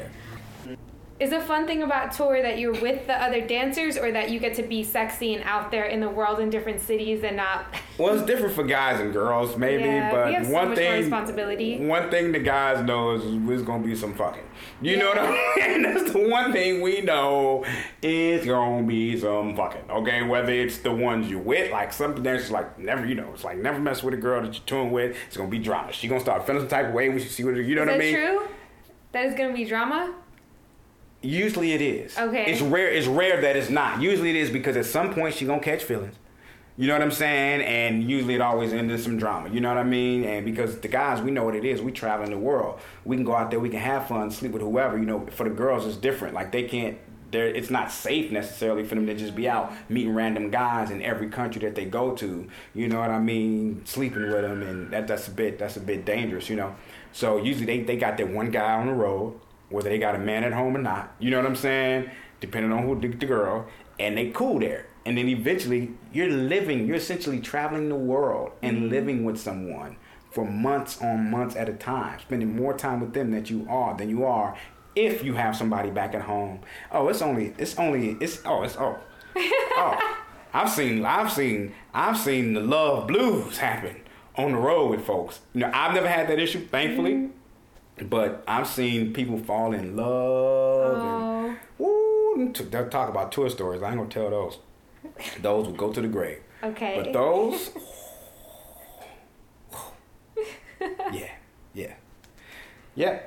[SPEAKER 1] Is a fun thing about tour that you're with the other dancers, or that you get to be sexy and out there in the world in different cities and not?
[SPEAKER 2] Well, it's different for guys and girls, maybe,
[SPEAKER 1] Yeah,
[SPEAKER 2] but
[SPEAKER 1] so
[SPEAKER 2] one thing,
[SPEAKER 1] responsibility.
[SPEAKER 2] one thing the guys know is there's gonna be some fucking. You know what I mean? That's the one thing we know is gonna be some fucking. Okay, whether it's the ones you with, like something that's like never, you know, it's like never mess with a girl that you're touring with. It's gonna be drama. She gonna start feeling some type of way when she see what you know
[SPEAKER 1] Is
[SPEAKER 2] what I mean.
[SPEAKER 1] true? That is gonna be drama.
[SPEAKER 2] Usually it is.
[SPEAKER 1] Okay.
[SPEAKER 2] It's rare. It's rare that it's not. Usually it is because at some point she gonna catch feelings. You know what I'm saying? And usually it always ends in some drama. You know what I mean? And because the guys, we know what it is. We travel in the world. We can go out there. We can have fun, sleep with whoever. You know, for the girls, it's different. Like they can't. They're, it's not safe necessarily for them to just be out meeting random guys in every country that they go to. You know what I mean? Sleeping with them, and that, that's a bit that's a bit dangerous. You know. So usually they, they got that one guy on the road, whether they got a man at home or not. You know what I'm saying? Depending on who the, the girl, and they cool there. And then eventually you're living, you're essentially traveling the world and mm-hmm. living with someone for months on months at a time, spending more time with them than you are than you are if you have somebody back at home. Oh, it's only it's only it's oh it's oh. oh. I've seen I've seen I've seen the love blues happen on the road with folks. You know, I've never had that issue, thankfully. Mm-hmm. But I've seen people fall in love and
[SPEAKER 1] Oh,
[SPEAKER 2] Woo, t- talk about tour stories. I ain't gonna tell those. Those will go to the grave.
[SPEAKER 1] okay.
[SPEAKER 2] But those, yeah, yeah, yeah.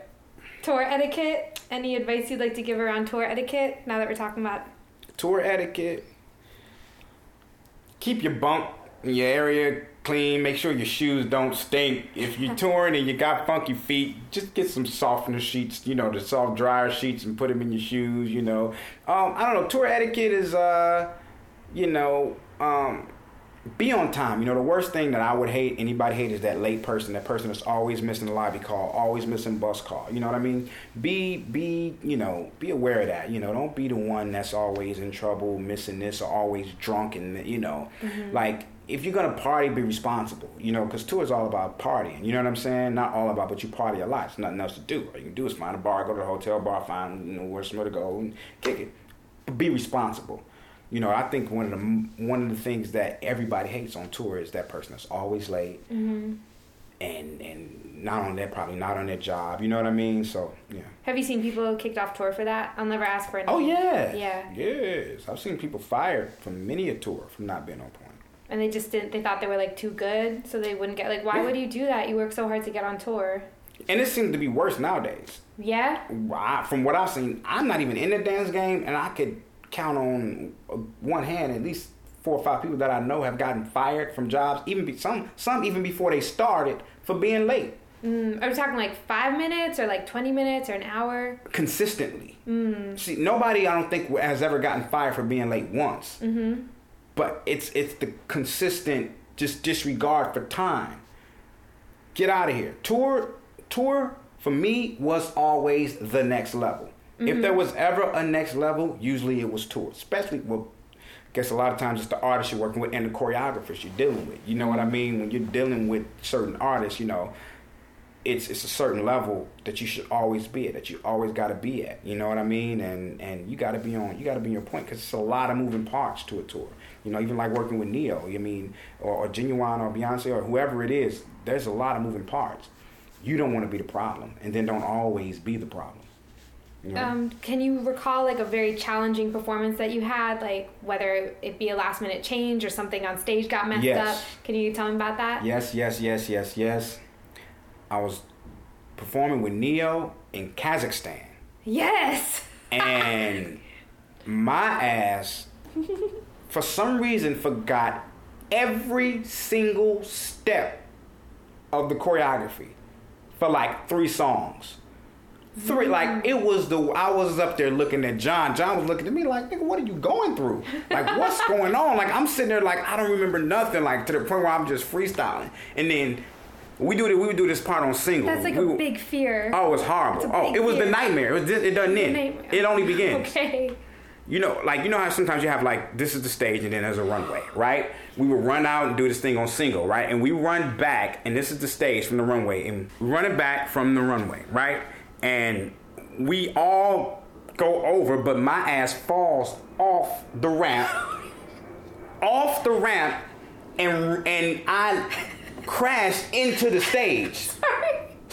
[SPEAKER 1] tour etiquette. Any advice you'd like to give around tour etiquette? Now that we're talking about.
[SPEAKER 2] Tour etiquette. Keep your bunk in your area clean. Make sure your shoes don't stink. If you're touring and you got funky feet, just get some softener sheets. You know, the soft dryer sheets, and put them in your shoes. You know, um, I don't know. Tour etiquette is, uh, you know, um, be on time. You know, the worst thing that I would hate, anybody hate, is that late person. That person that's always missing the lobby call, always missing bus call. You know what I mean? Be, be, you know, be aware of that. You know, don't be the one that's always in trouble, missing this, or always drunk, and you know, like if you're gonna party, be responsible. You know, because tour is all about partying. You know what I'm saying? Not all about, but you party a lot. There's nothing else to do. All you can do is find a bar, go to the hotel bar, find you know where somewhere to go and kick it. But be responsible. You know, I think one of the one of the things that everybody hates on tour is that person that's always late,
[SPEAKER 1] Mm-hmm.
[SPEAKER 2] and and not on their probably not on their job. You know what I mean? So yeah.
[SPEAKER 1] Have you seen people kicked off tour for that? I'll never ask for it.
[SPEAKER 2] Oh yeah.
[SPEAKER 1] Yeah.
[SPEAKER 2] Yes, I've seen people fired from many a tour from not being on point.
[SPEAKER 1] And they just didn't. They thought they were like too good, so they wouldn't get. Like, why
[SPEAKER 2] Yeah.
[SPEAKER 1] would you do that? You work so hard to get on tour.
[SPEAKER 2] And it seems to be worse nowadays.
[SPEAKER 1] Yeah.
[SPEAKER 2] I, from what I've seen, I'm not even in the dance game, and I could count on uh, one hand at least four or five people that I know have gotten fired from jobs, even be, some some even before they started for being late
[SPEAKER 1] Mm, are we talking like five minutes or like twenty minutes or an hour?
[SPEAKER 2] consistently.
[SPEAKER 1] Mm.
[SPEAKER 2] See, nobody I don't think has ever gotten fired for being late once,
[SPEAKER 1] Mm-hmm.
[SPEAKER 2] But it's it's the consistent just disregard for time. Get out of here. Tour tour for me was always the next level. If there mm-hmm. was ever a next level, usually it was tour, especially well guess a lot of times it's the artists you're working with and the choreographers you're dealing with. You know what I mean? When you're dealing with certain artists, you know, it's it's a certain level that you should always be at, that you always got to be at. You know what I mean? And and you got to be on, you got to be on your point because it's a lot of moving parts to a tour. You know, even like working with Ne-Yo, I mean, or, or Ginuwine or Beyonce or whoever it is, there's a lot of moving parts. You don't want to be the problem, and then don't always be the problem.
[SPEAKER 1] You know? um, can you recall like a very challenging performance that you had, like whether it be a last minute change or something on stage got messed yes. up? Can you tell me about that?
[SPEAKER 2] Yes, yes, yes, yes, yes. I was performing with Ne-Yo in Kazakhstan.
[SPEAKER 1] Yes.
[SPEAKER 2] and my ass, for some reason, forgot every single step of the choreography for like three songs. Three, like mm. it was the I was up there looking at John. John was looking at me like, nigga, what are you going through? Like, what's going on? Like, I'm sitting there like I don't remember nothing. Like to the point where I'm just freestyling, and then we do it. We would do this part on single.
[SPEAKER 1] That's like
[SPEAKER 2] we,
[SPEAKER 1] a big fear.
[SPEAKER 2] Oh, it's horrible. Oh, it was fear. the nightmare. It, was, it doesn't end. It only begins.
[SPEAKER 1] Okay.
[SPEAKER 2] You know, like you know how sometimes you have like this is the stage and then there's a runway, right? We would run out and do this thing on single, right? And we run back and this is the stage from the runway and we run it back from the runway, right? And we all go over, but my ass falls off the ramp, off the ramp, and and I crashed into the stage.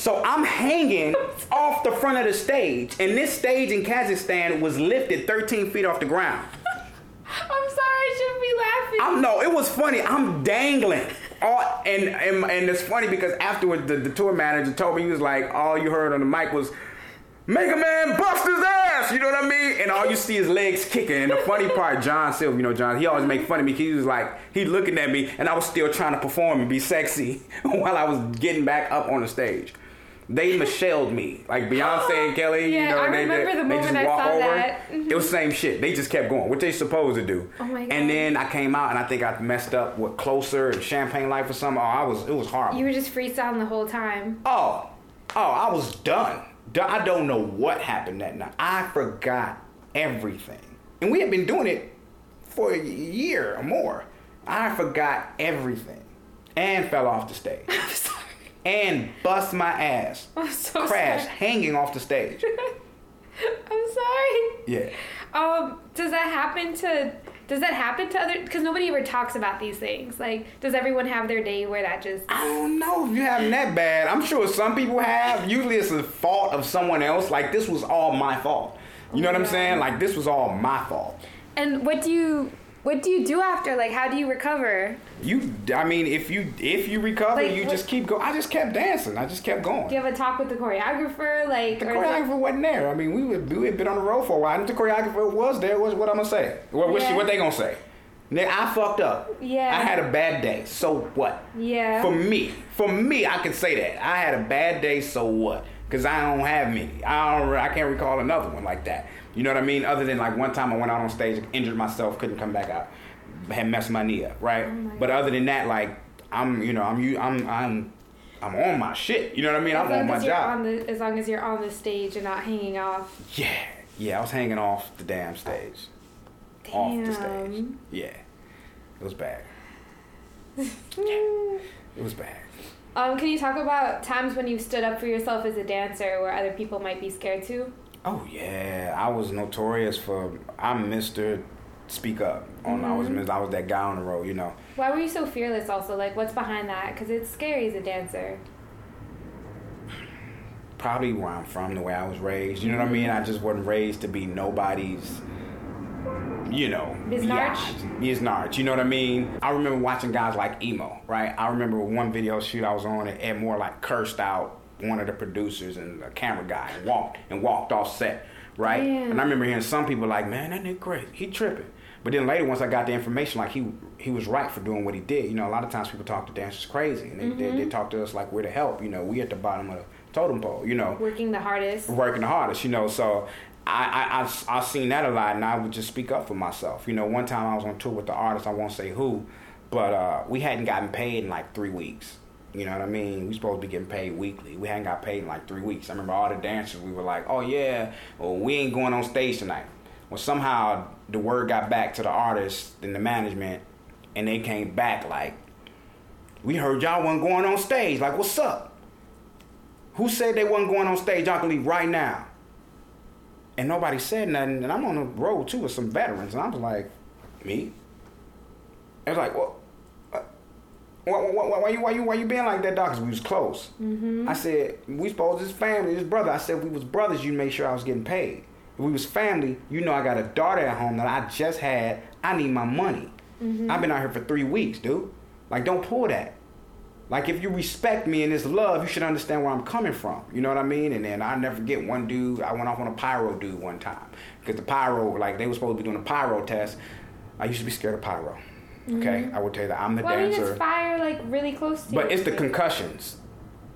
[SPEAKER 2] So I'm hanging off the front of the stage, and this stage in Kazakhstan was lifted 13 feet off the ground.
[SPEAKER 1] I'm sorry, I shouldn't be laughing.
[SPEAKER 2] I'm no, it was funny. I'm dangling. All, and, and and it's funny because afterwards the, the tour manager told me he was like, all you heard on the mic was Make a man bust his ass, you know what I mean? And all you see is legs kicking. And the funny part, John Silver, you know, John, he always make fun of me because he was like, he looking at me and I was still trying to perform and be sexy while I was getting back up on the stage. They Michelle'd me. Like Beyonce and Kelly,
[SPEAKER 1] yeah,
[SPEAKER 2] you know,
[SPEAKER 1] I
[SPEAKER 2] they,
[SPEAKER 1] remember
[SPEAKER 2] they,
[SPEAKER 1] the
[SPEAKER 2] they just
[SPEAKER 1] moment
[SPEAKER 2] walk
[SPEAKER 1] I saw
[SPEAKER 2] over.
[SPEAKER 1] that.
[SPEAKER 2] It was mm-hmm. the same shit. They just kept going, what they supposed to do.
[SPEAKER 1] Oh my God.
[SPEAKER 2] And then I came out and I think I messed up with Closer and Champagne Life or something. Oh, I was, it was horrible.
[SPEAKER 1] You were just freestyling the whole time.
[SPEAKER 2] Oh, oh, I was done. I don't know what happened that night. I forgot everything. And we had been doing it for a year or more. I forgot everything and fell off the stage. And bust my ass.
[SPEAKER 1] So
[SPEAKER 2] Crashed
[SPEAKER 1] sorry.
[SPEAKER 2] hanging off the stage.
[SPEAKER 1] I'm sorry.
[SPEAKER 2] Yeah.
[SPEAKER 1] Um, does that happen to does that happen to other because nobody ever talks about these things like does everyone have their day where that just
[SPEAKER 2] I don't know if you having that bad. I'm sure some people have. Usually it's the fault of someone else. Like this was all my fault. You know what I'm saying? Like this was all my fault.
[SPEAKER 1] and what do you what do you do after like how do you recover
[SPEAKER 2] You, I mean, if you if you recover,
[SPEAKER 1] Like,
[SPEAKER 2] you
[SPEAKER 1] what-
[SPEAKER 2] just keep going. I just kept dancing. I just kept going.
[SPEAKER 1] do you have a talk with the choreographer like
[SPEAKER 2] The choreographer wasn't there. I mean, we would we had been on the road for a while. And if the choreographer was there, what's what I'm gonna say? What what, she,
[SPEAKER 1] Yeah.
[SPEAKER 2] what they gonna say? Nigga, I fucked up.
[SPEAKER 1] Yeah.
[SPEAKER 2] I had a bad day. So what?
[SPEAKER 1] yeah
[SPEAKER 2] For me, for me, I can say that I had a bad day. So what? Because I don't have many. I don't. I can't recall another one like that. You know what I mean? Other than like one time I went out on stage, injured myself, couldn't come back out, had messed my knee up, right?
[SPEAKER 1] Oh
[SPEAKER 2] but other than that, like I'm, you know, I'm, you, I'm, I'm, I'm on my shit. You know what I mean?
[SPEAKER 1] as
[SPEAKER 2] I'm on my
[SPEAKER 1] as you're
[SPEAKER 2] job.
[SPEAKER 1] on the as long as you're on the stage and not hanging off
[SPEAKER 2] Yeah, yeah, I was hanging off the damn stage. Off the stage. Yeah. It was bad.
[SPEAKER 1] Mm.
[SPEAKER 2] It was bad.
[SPEAKER 1] um can you talk about times when you stood up for yourself as a dancer where other people might be scared too
[SPEAKER 2] Oh yeah, I was notorious for I'm Mr. Speak Up. On I was
[SPEAKER 1] Mhm.
[SPEAKER 2] I was that guy on the road, you know.
[SPEAKER 1] why were you so fearless also like what's behind that because it's scary as a dancer
[SPEAKER 2] Probably where I'm from, the way I was raised. You know what I mean? I just wasn't raised to be nobody's you know,
[SPEAKER 1] Biznarch?
[SPEAKER 2] biatch. Biznarch, you know what I mean? I remember watching guys like Emo, right? I remember one video shoot I was on and Ed Moore like cursed out one of the producers and the camera guy and walked and walked off set, right? And I remember hearing some people like, man, that nigga crazy. He tripping. But then later, once I got the information, like he he was right for doing what he did. You know, a lot of times people talk to dancers crazy, and they, they, they talk to us like we're the help. You know, we at the bottom of the totem pole. You know,
[SPEAKER 1] working the hardest
[SPEAKER 2] working the hardest, you know. So I, I I've, I've seen that a lot, and I would just speak up for myself. You know, one time I was on tour with the artist, I won't say who, but uh, we hadn't gotten paid in like three weeks. You know what I mean? We supposed to be getting paid weekly. We hadn't got paid in like three weeks. I remember all the dancers. We were like, "Oh yeah, well we ain't going on stage tonight." Well, somehow the word got back to the artists and the management, and they came back like, "We heard y'all wasn't going on stage. Like, what's up? Who said they wasn't going on stage? Y'all can leave right now." And nobody said nothing. And I'm on the road too with some veterans, and I was like, "Me?" It was like, "Well." Why, why, why, you why you why you being like that, dog? Cause we was close.
[SPEAKER 1] Mm-hmm.
[SPEAKER 2] I said we supposed this family, his brother. I said we was brothers. You make sure I was getting paid. If we was family, you know I got a daughter at home that I just had. I need my money.
[SPEAKER 1] Mm-hmm.
[SPEAKER 2] I've been out here for three weeks, dude. Like don't pull that. Like if you respect me and this love, you should understand where I'm coming from. You know what I mean? And then I never forget one dude. I went off on a pyro dude one time because the pyro, like they were supposed to be doing a pyro test. I used to be scared of pyro. Okay,
[SPEAKER 1] Mhm.
[SPEAKER 2] I will tell you that I'm the
[SPEAKER 1] Well, I mean,
[SPEAKER 2] dancer.
[SPEAKER 1] it's fire like really close to.
[SPEAKER 2] But
[SPEAKER 1] you.
[SPEAKER 2] it's the concussions.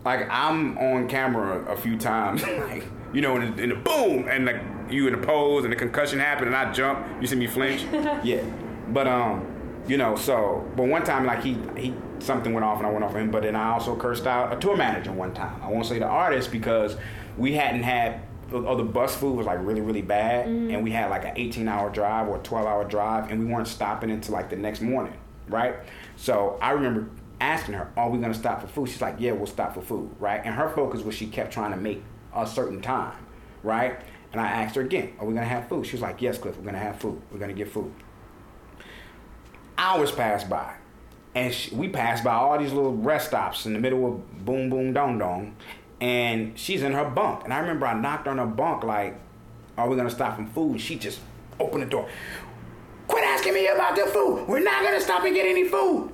[SPEAKER 2] Like I'm on camera a few times, like you know, in the, in the boom, and like you in the pose, and the concussion happened, and I jump. You see me flinch, yeah. But um, you know, so but one time like he he something went off, and I went off him. But then I also cursed out a tour manager one time. I won't say the artist because we hadn't had. Oh, the bus food was like really, really bad, mm. and we had like an 18 hour drive or a 12 hour drive, and we weren't stopping until like the next morning, right? So I remember asking her, "Are we gonna stop for food?" She's like, "Yeah, we'll stop for food," right? And her focus was she kept trying to make a certain time, right? And I asked her again, "Are we gonna have food?" She was like, "Yes, Cliff, we're gonna have food. We're gonna get food." Hours passed by, and she, we passed by all these little rest stops in the middle of Boom Boom Dong Dong, and she's in her bunk. And I remember I knocked on her bunk like, "Are we gonna stop from food?" She just opened the door. Quit asking me about the food. We're not gonna stop and get any food.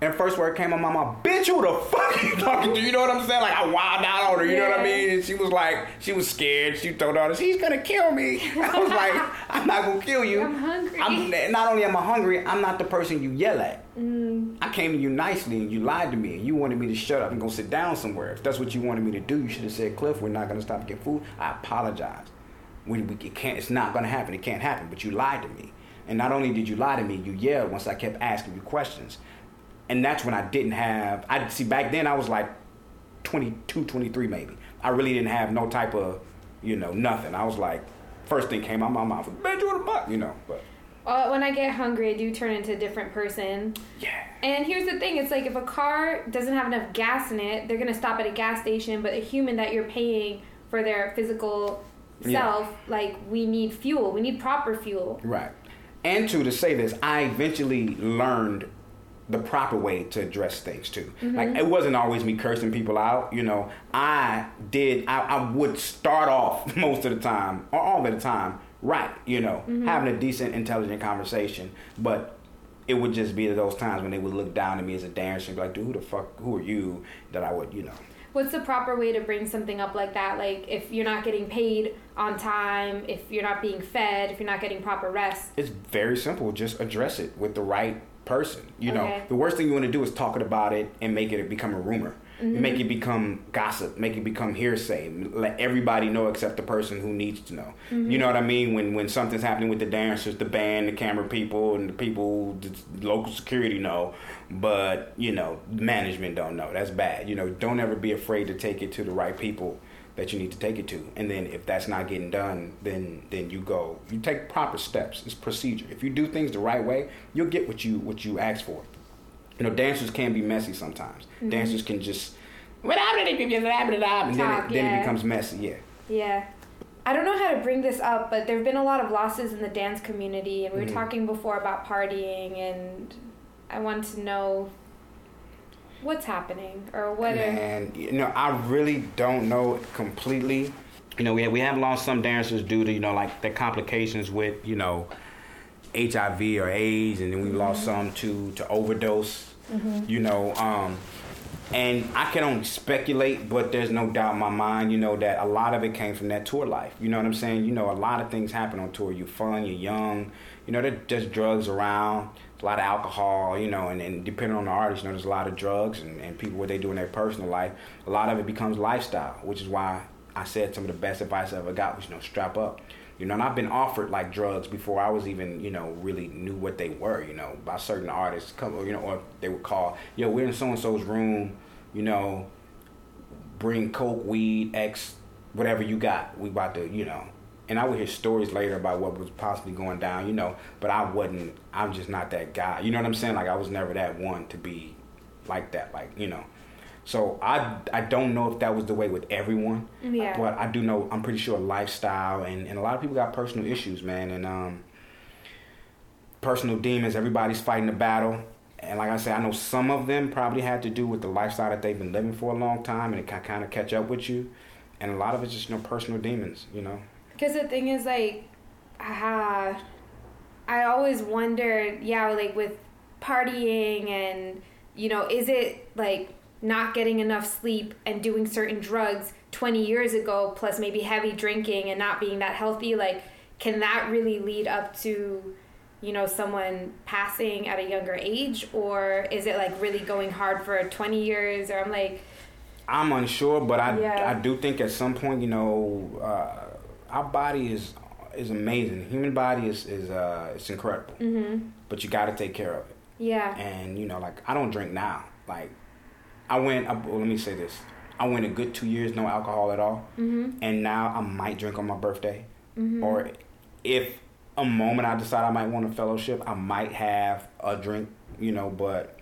[SPEAKER 2] And first word came on my mouth, bitch, who the fuck are you talking to? You know what I'm saying? Like I wild out on her, you know what I mean? And she was like, she was scared. She told her, he's gonna kill me. I was like, I'm not gonna kill you.
[SPEAKER 1] I'm hungry.
[SPEAKER 2] I'm, not only am I hungry, I'm not the person you yell at.
[SPEAKER 1] Mm.
[SPEAKER 2] I came to you nicely and you lied to me and you wanted me to shut up and go sit down somewhere. If that's what you wanted me to do, you should have said, Cliff, we're not gonna stop to get food. I apologize. We, we it can't. It's not gonna happen. It can't happen. But you lied to me. And not only did you lie to me, you yelled once I kept asking you questions. And that's when I didn't have. I see back then I was like 22, 23 maybe. I really didn't have no type of, you know, nothing. I was like, first thing came out my mouth was, "Bitch, you the fuck," you know. But
[SPEAKER 1] Uh, when I get hungry, I do turn into a different person.
[SPEAKER 2] yeah.
[SPEAKER 1] And here's the thing: it's like if a car doesn't have enough gas in it, they're gonna stop at a gas station. But a human that you're paying for their physical
[SPEAKER 2] Yeah.
[SPEAKER 1] self, like we need fuel. We need proper fuel.
[SPEAKER 2] Right. And two, to say this, I eventually learned the proper way to address things too. Mm-hmm. Like it wasn't always me cursing people out, you know. I did I, I would start off most of the time, or all of the time, right, you know, mm-hmm. having a decent, intelligent conversation. But it would just be those times when they would look down at me as a dancer and be like, dude, who the fuck who are you? That I would, you know.
[SPEAKER 1] What's the proper way to bring something up like that? Like if you're not getting paid on time, if you're not being fed, if you're not getting proper rest.
[SPEAKER 2] It's very simple. Just address it with the right person. You know,
[SPEAKER 1] Okay.
[SPEAKER 2] the worst thing you want to do is talk about it and make it become a rumor.
[SPEAKER 1] Mm-hmm.
[SPEAKER 2] Make it become gossip. Make it become hearsay. Let everybody know except the person who needs to know.
[SPEAKER 1] Mm-hmm.
[SPEAKER 2] You know what I mean? When when something's happening with the dancers, the band, the camera people, and the people, the local security know, but you know, management don't know. That's bad. You know, don't ever be afraid to take it to the right people that you need to take it to. And then if that's not getting done, then then you go. You take proper steps. It's procedure. If you do things the right way, you'll get what you what you ask for. You know, dancers can be messy sometimes. Dancers can just and then, it, then it becomes messy. Yeah.
[SPEAKER 1] Yeah. I don't know how to bring this up, but there have been a lot of losses in the dance community, and we were
[SPEAKER 2] Mhm.
[SPEAKER 1] talking before about partying, and I want to know what's happening or what are.
[SPEAKER 2] And you know, I really don't know completely. You know, we have, we have lost some dancers due to you know like the complications with you know HIV or AIDS, and then we lost some to to overdose. You know, um, and I can only speculate, but there's no doubt in my mind, you know, that a lot of it came from that tour life. You know what I'm saying? You know, a lot of things happen on tour. You're fun, you're young. You know, there's just drugs around, a lot of alcohol, you know, and, and depending on the artist, you know, there's a lot of drugs and, and people what they do in their personal life. A lot of it becomes lifestyle, which is why I said some of the best advice I ever got was, you know, strap up. You know, and I've been offered like drugs before I was even, you know, really knew what they were, you know, by certain artists. Come, you know, or they would call, yo, we're in so and so's room, you know, bring coke, weed, X, whatever you got. We about to, you know, and I would hear stories later about what was possibly going down, you know. But I wasn't. I'm just not that guy. You know what I'm saying? Like I was never that one to be like that. Like you know. So I I don't know if that was the way with everyone.
[SPEAKER 1] Yeah.
[SPEAKER 2] But I do know I'm pretty sure lifestyle and, and a lot of people got personal issues, man, and um personal demons. Everybody's fighting a battle. And like I said, I know some of them probably had to do with the lifestyle that they've been living for a long time, and it can kind of catch up with you. And a lot of it's just you know personal demons, you know.
[SPEAKER 1] Because the thing is, like, uh, I always wondered, yeah, like with partying and, you know, is it like not getting enough sleep and doing certain drugs 20 years ago, plus maybe heavy drinking and not being that healthy? Like, can that really lead up to, you know, someone passing at a younger age? Or is it like really going hard for 20 years? Or I'm like,
[SPEAKER 2] I'm unsure, but I
[SPEAKER 1] Yeah.
[SPEAKER 2] I do think at some point, you know, uh, our body is is amazing. The human body is is uh, it's incredible,
[SPEAKER 1] mm-hmm.
[SPEAKER 2] but you got to take care of it.
[SPEAKER 1] yeah.
[SPEAKER 2] And you know, like I don't drink now. Like I went. I, well, let me say this: I went a good two years no alcohol at all,
[SPEAKER 1] Mm-hmm.
[SPEAKER 2] and now I might drink on my birthday,
[SPEAKER 1] Mm-hmm.
[SPEAKER 2] or if a moment I decide I might want a fellowship, I might have a drink. You know, but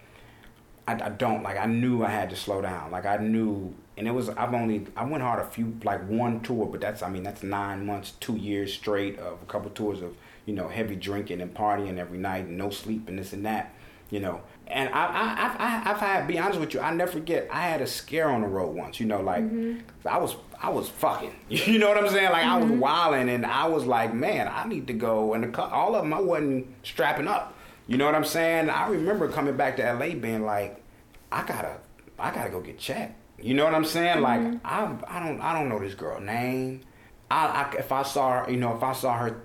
[SPEAKER 2] I, I don't like. I knew I had to slow down. Like I knew, and it was. I've only. I went hard a few, like one tour, but that's. I mean, that's nine months, two years straight of a couple tours of you know heavy drinking and partying every night, and no sleep and this and that. You know, and I, I, I've, I- I've had. Be honest with you, I never forget. I had a scare on the road once. You know, like mm-hmm. I was, I was fucking. You know what I'm saying? Like I was mm-hmm. wilding, and I was like, man, I need to go. And the, all of them, I wasn't strapping up. You know what I'm saying? I remember coming back to LA being like, I gotta, I gotta go get checked. You know what I'm saying? Like mm-hmm. I, I don't, I don't know this girl name. I, I, if I saw her, you know, if I saw her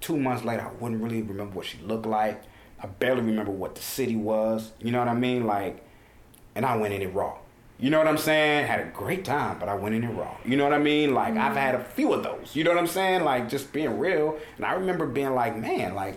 [SPEAKER 2] two months later, I wouldn't really remember what she looked like. I barely remember what the city was. You know what I mean? Like, and I went in it raw. You know what I'm saying? Had a great time, but I went in it raw. You know what I mean? Like I've mm-hmm. had a few of those. You know what I'm saying? Like just being real. And I remember being like, man, like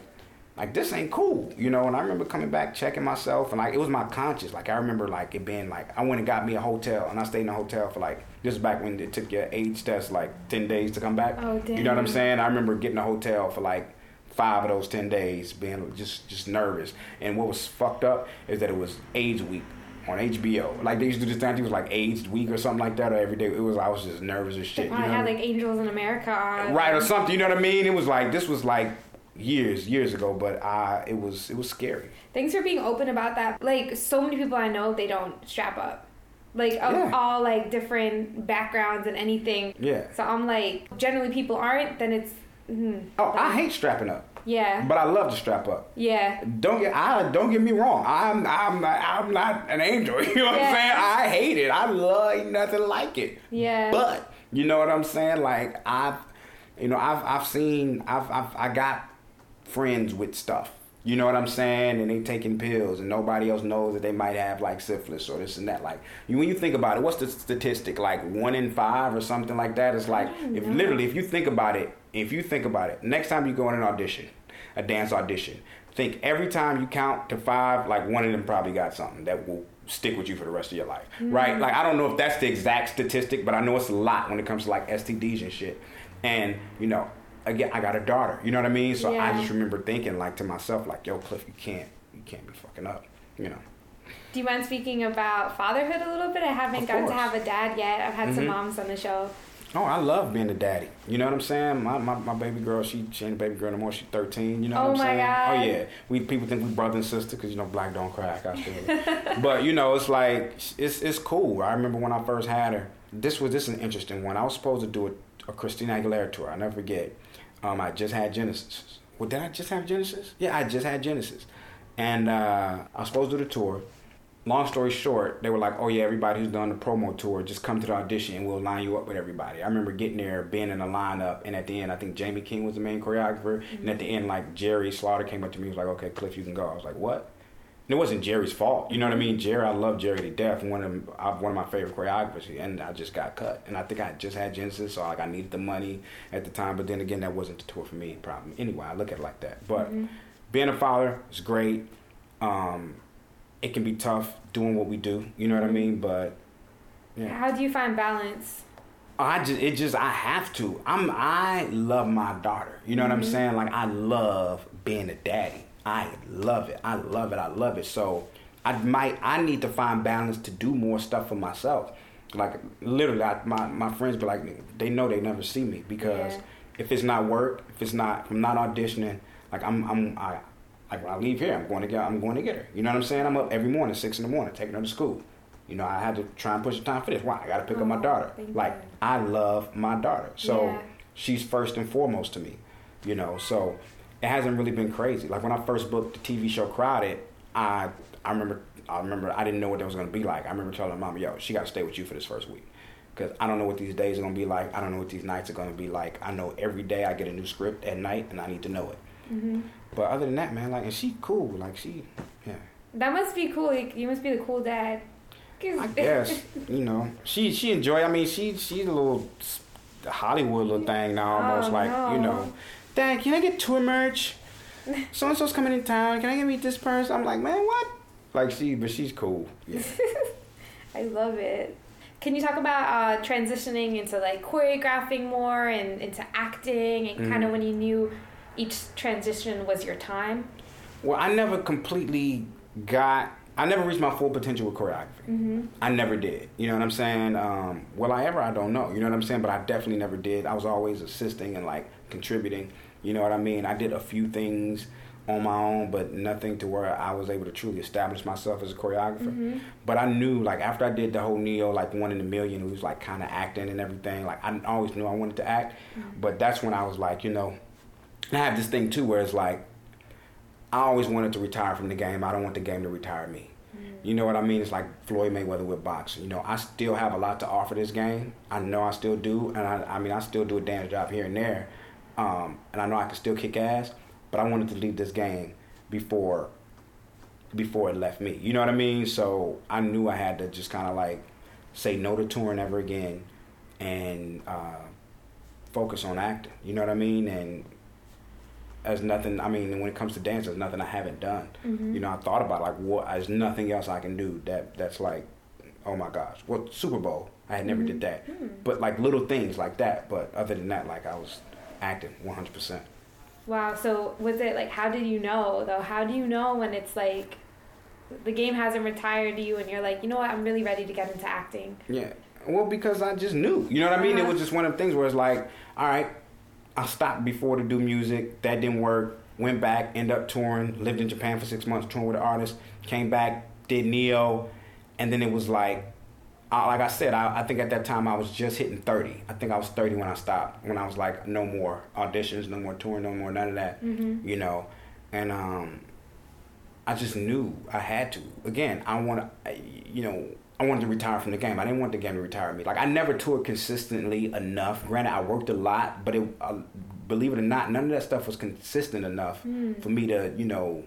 [SPEAKER 2] like this ain't cool, you know. And I remember coming back, checking myself, and like it was my conscience. Like I remember like it being like I went and got me a hotel, and I stayed in a hotel for like this is back when it took your age test like ten days to come back.
[SPEAKER 1] Oh, damn.
[SPEAKER 2] You know what I'm saying? I remember getting a hotel for like five of those ten days, being just just nervous. And what was fucked up is that it was AIDS week on HBO. Like they used to do this thing, it was like AIDS week or something like that, or every day. It was I was just nervous as
[SPEAKER 1] They
[SPEAKER 2] shit. You
[SPEAKER 1] probably
[SPEAKER 2] know?
[SPEAKER 1] had like Angels in America on.
[SPEAKER 2] right or something. You know what I mean? It was like this was like years years ago, but i it was it was scary.
[SPEAKER 1] Thanks for being open about that. Like so many people I know, they don't strap up. Like of
[SPEAKER 2] Yeah.
[SPEAKER 1] all like different backgrounds and anything.
[SPEAKER 2] Yeah.
[SPEAKER 1] So I'm like, generally people aren't. Then it's. Mm,
[SPEAKER 2] Oh, I hate strapping up,
[SPEAKER 1] yeah.
[SPEAKER 2] but I love to strap up.
[SPEAKER 1] Yeah.
[SPEAKER 2] Don't get I don't get me wrong. I'm I'm not, I'm not an angel. You know what
[SPEAKER 1] Yeah.
[SPEAKER 2] I'm saying? I hate it. I love nothing like it.
[SPEAKER 1] Yeah.
[SPEAKER 2] But you know what I'm saying? Like I've you know I've I've seen I've I've I got friends with stuff. You know what I'm saying? And they taking pills, and nobody else knows that they might have like syphilis or this and that. Like you, when you think about it, what's the statistic? Like one in five or something like that. It's like if literally if you think about it, if you think about it, next time you go in an audition, a dance audition, think every time you count to five, like one of them probably got something that will stick with you for the rest of your life, right? Like I don't know if that's the exact statistic, but I know it's a lot when it comes to like STDs and shit. And you know, again, I got a daughter. You know what I mean? So I just remember thinking like to myself, like, yo, Cliff, you can't, you can't be fucking up. You know.
[SPEAKER 1] Do you mind speaking about fatherhood a little bit? I haven't gotten to have a dad yet. I've had some
[SPEAKER 2] Mhm.
[SPEAKER 1] moms on the show.
[SPEAKER 2] Oh, I love being a daddy. You know what I'm saying? My my, my baby girl, she she ain't a baby girl no more. She's 13. You know
[SPEAKER 1] Oh
[SPEAKER 2] what I'm
[SPEAKER 1] my
[SPEAKER 2] saying?
[SPEAKER 1] God.
[SPEAKER 2] Oh yeah. We people think we brother and sister because you know black don't cry. I to. but you know it's like it's it's cool. I remember when I first had her. This was this is an interesting one. I was supposed to do a, a Christina Aguilera tour. I never forget. Um, I just had Genesis. Well, did I just have Genesis? Yeah, I just had Genesis, and uh, I was supposed to do the tour long story short, they were like, "Oh yeah, everybody who's done the promo tour, just come to the audition and we'll line you up with everybody." I remember getting there, being in the lineup, and at the end, I think Jamie King was the main choreographer, and at the end, like Jerry Slaughter came up to me, and was like, "Okay, Cliff, you can go." I was like, "What?" It wasn't Jerry's fault, you know what I mean? Jerry, I love Jerry to death, one of uh, one of my favorite choreographers, and I just got cut, and I think I just had Genesis, so like I needed the money at the time, but then again, that wasn't the tour for me. Problem anyway, I look at it like that, but being a father is great. Um, it can be tough doing what we do. You know what I mean? But yeah,
[SPEAKER 1] How do you find balance?
[SPEAKER 2] I just it just I have to. I'm I love my daughter. You know what I'm saying? Like I love being a daddy. I love it. I love it. I love it. So I might I need to find balance to do more stuff for myself. Like literally, I, my my friends be like they know they never see me because
[SPEAKER 1] Yeah.
[SPEAKER 2] if it's not work, if it's not if I'm not auditioning, like I'm I'm I like when I leave here, I'm going to get I'm going to get her. You know what I'm saying? I'm up every morning, six in the morning, taking her to school. You know, I had to try and push the time for this. Why? I got to pick up my
[SPEAKER 1] Oh,
[SPEAKER 2] daughter. Like
[SPEAKER 1] you.
[SPEAKER 2] I love my daughter, so
[SPEAKER 1] Yeah.
[SPEAKER 2] she's first and foremost to me. You know, so it hasn't really been crazy. Like when I first booked the TV show Crowded, I I remember I remember I didn't know what that was gonna be like. I remember telling mom, "Yo, she got to stay with you for this first week." Because I don't know what these days are gonna be like. I don't know what these nights are gonna be like. I know every day I get a new script at night, and I need to know it.
[SPEAKER 1] Mm-hmm.
[SPEAKER 2] But other than that, man, like, and she cool. Like she, yeah.
[SPEAKER 1] That must be cool. You, you must be the cool dad.
[SPEAKER 2] I guess you know she she enjoy. I mean, she she's a little Hollywood little thing now, almost
[SPEAKER 1] Oh,
[SPEAKER 2] like you know. Dad, can I get tour merch? So and so's coming in town. Can I get meet this person? I'm like, man, what? Like she, but she's cool. Yeah.
[SPEAKER 1] I love it. Can you talk about uh, transitioning into like choreographing more and into acting and kind of when you knew each transition was your time?
[SPEAKER 2] Well, I never completely got. I never reached my full potential with choreography.
[SPEAKER 1] Mm-hmm.
[SPEAKER 2] I never did. You know what I'm saying? Um, will I ever? I don't know. You know what I'm saying? But I definitely never did. I was always assisting and like contributing. You know what I mean? I did a few things on my own, but nothing to where I was able to truly establish myself as a choreographer.
[SPEAKER 1] Mm-hmm.
[SPEAKER 2] But I knew, like, after I did the whole Ne-Yo, like, one in a million, it was like kind of acting and everything. Like, I always knew I wanted to act. But that's when I was like, you know, I have this thing too where it's like, I always wanted to retire from the game. I don't want the game to retire me. You know what I mean? It's like Floyd Mayweather with boxing. You know, I still have a lot to offer this game. I know I still do, and I, I mean, I still do a dance job here and there, um, and I know I can still kick ass. But I wanted to leave this game before before it left me. You know what I mean? So I knew I had to just kind of like say no to touring ever again, and uh, focus on acting. You know what I mean? And there's nothing. I mean, when it comes to dance, there's nothing I haven't done.
[SPEAKER 1] Mm-hmm.
[SPEAKER 2] You know, I thought about like what. There's nothing else I can do that that's like, oh my gosh. Well, Super Bowl, I had never did that.
[SPEAKER 1] Mm-hmm.
[SPEAKER 2] But like little things like that. But other than that, like I was acting 100. percent
[SPEAKER 1] Wow. So was it like, how did you know though? How do you know when it's like the game hasn't retired you and you're like, you know what, I'm really ready to get into acting?
[SPEAKER 2] Yeah. Well, because I just knew. You know what I mean? It
[SPEAKER 1] Uh-huh.
[SPEAKER 2] was just one of the things where it's like, all right, I stopped before to do music. That didn't work. Went back, end up touring. Lived in Japan for six months, touring with an artist. Came back, did Ne-Yo, and then it was like, uh, like I said, I, I think at that time I was just hitting thirty. I think I was thirty when I stopped. When I was like, no more auditions, no more touring, no more none of that.
[SPEAKER 1] Mm-hmm.
[SPEAKER 2] You know, and um, I just knew I had to. Again, I want to, you know, I wanted to retire from the game. I didn't want the game to retire me. Like I never toured consistently enough. Granted, I worked a lot, but it, uh, believe it or not, none of that stuff was consistent enough for me to, you know,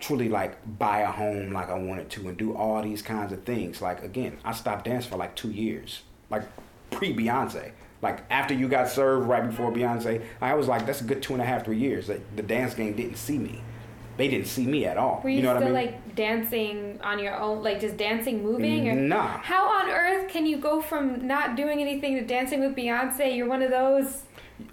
[SPEAKER 2] truly like buy a home like I wanted to and do all these kinds of things. Like again, I stopped dancing for like two years, like pre Beyonce. Like after you got served right before Beyonce, I was like, that's a good two and a half, three years. Like, the dance game didn't see me. They didn't see me at all.
[SPEAKER 1] Were you,
[SPEAKER 2] know what
[SPEAKER 1] still
[SPEAKER 2] I mean?
[SPEAKER 1] like dancing on your own, like just dancing, moving? Or
[SPEAKER 2] Nah.
[SPEAKER 1] how on earth can you go from not doing anything to dancing with Beyonce? You're one of those.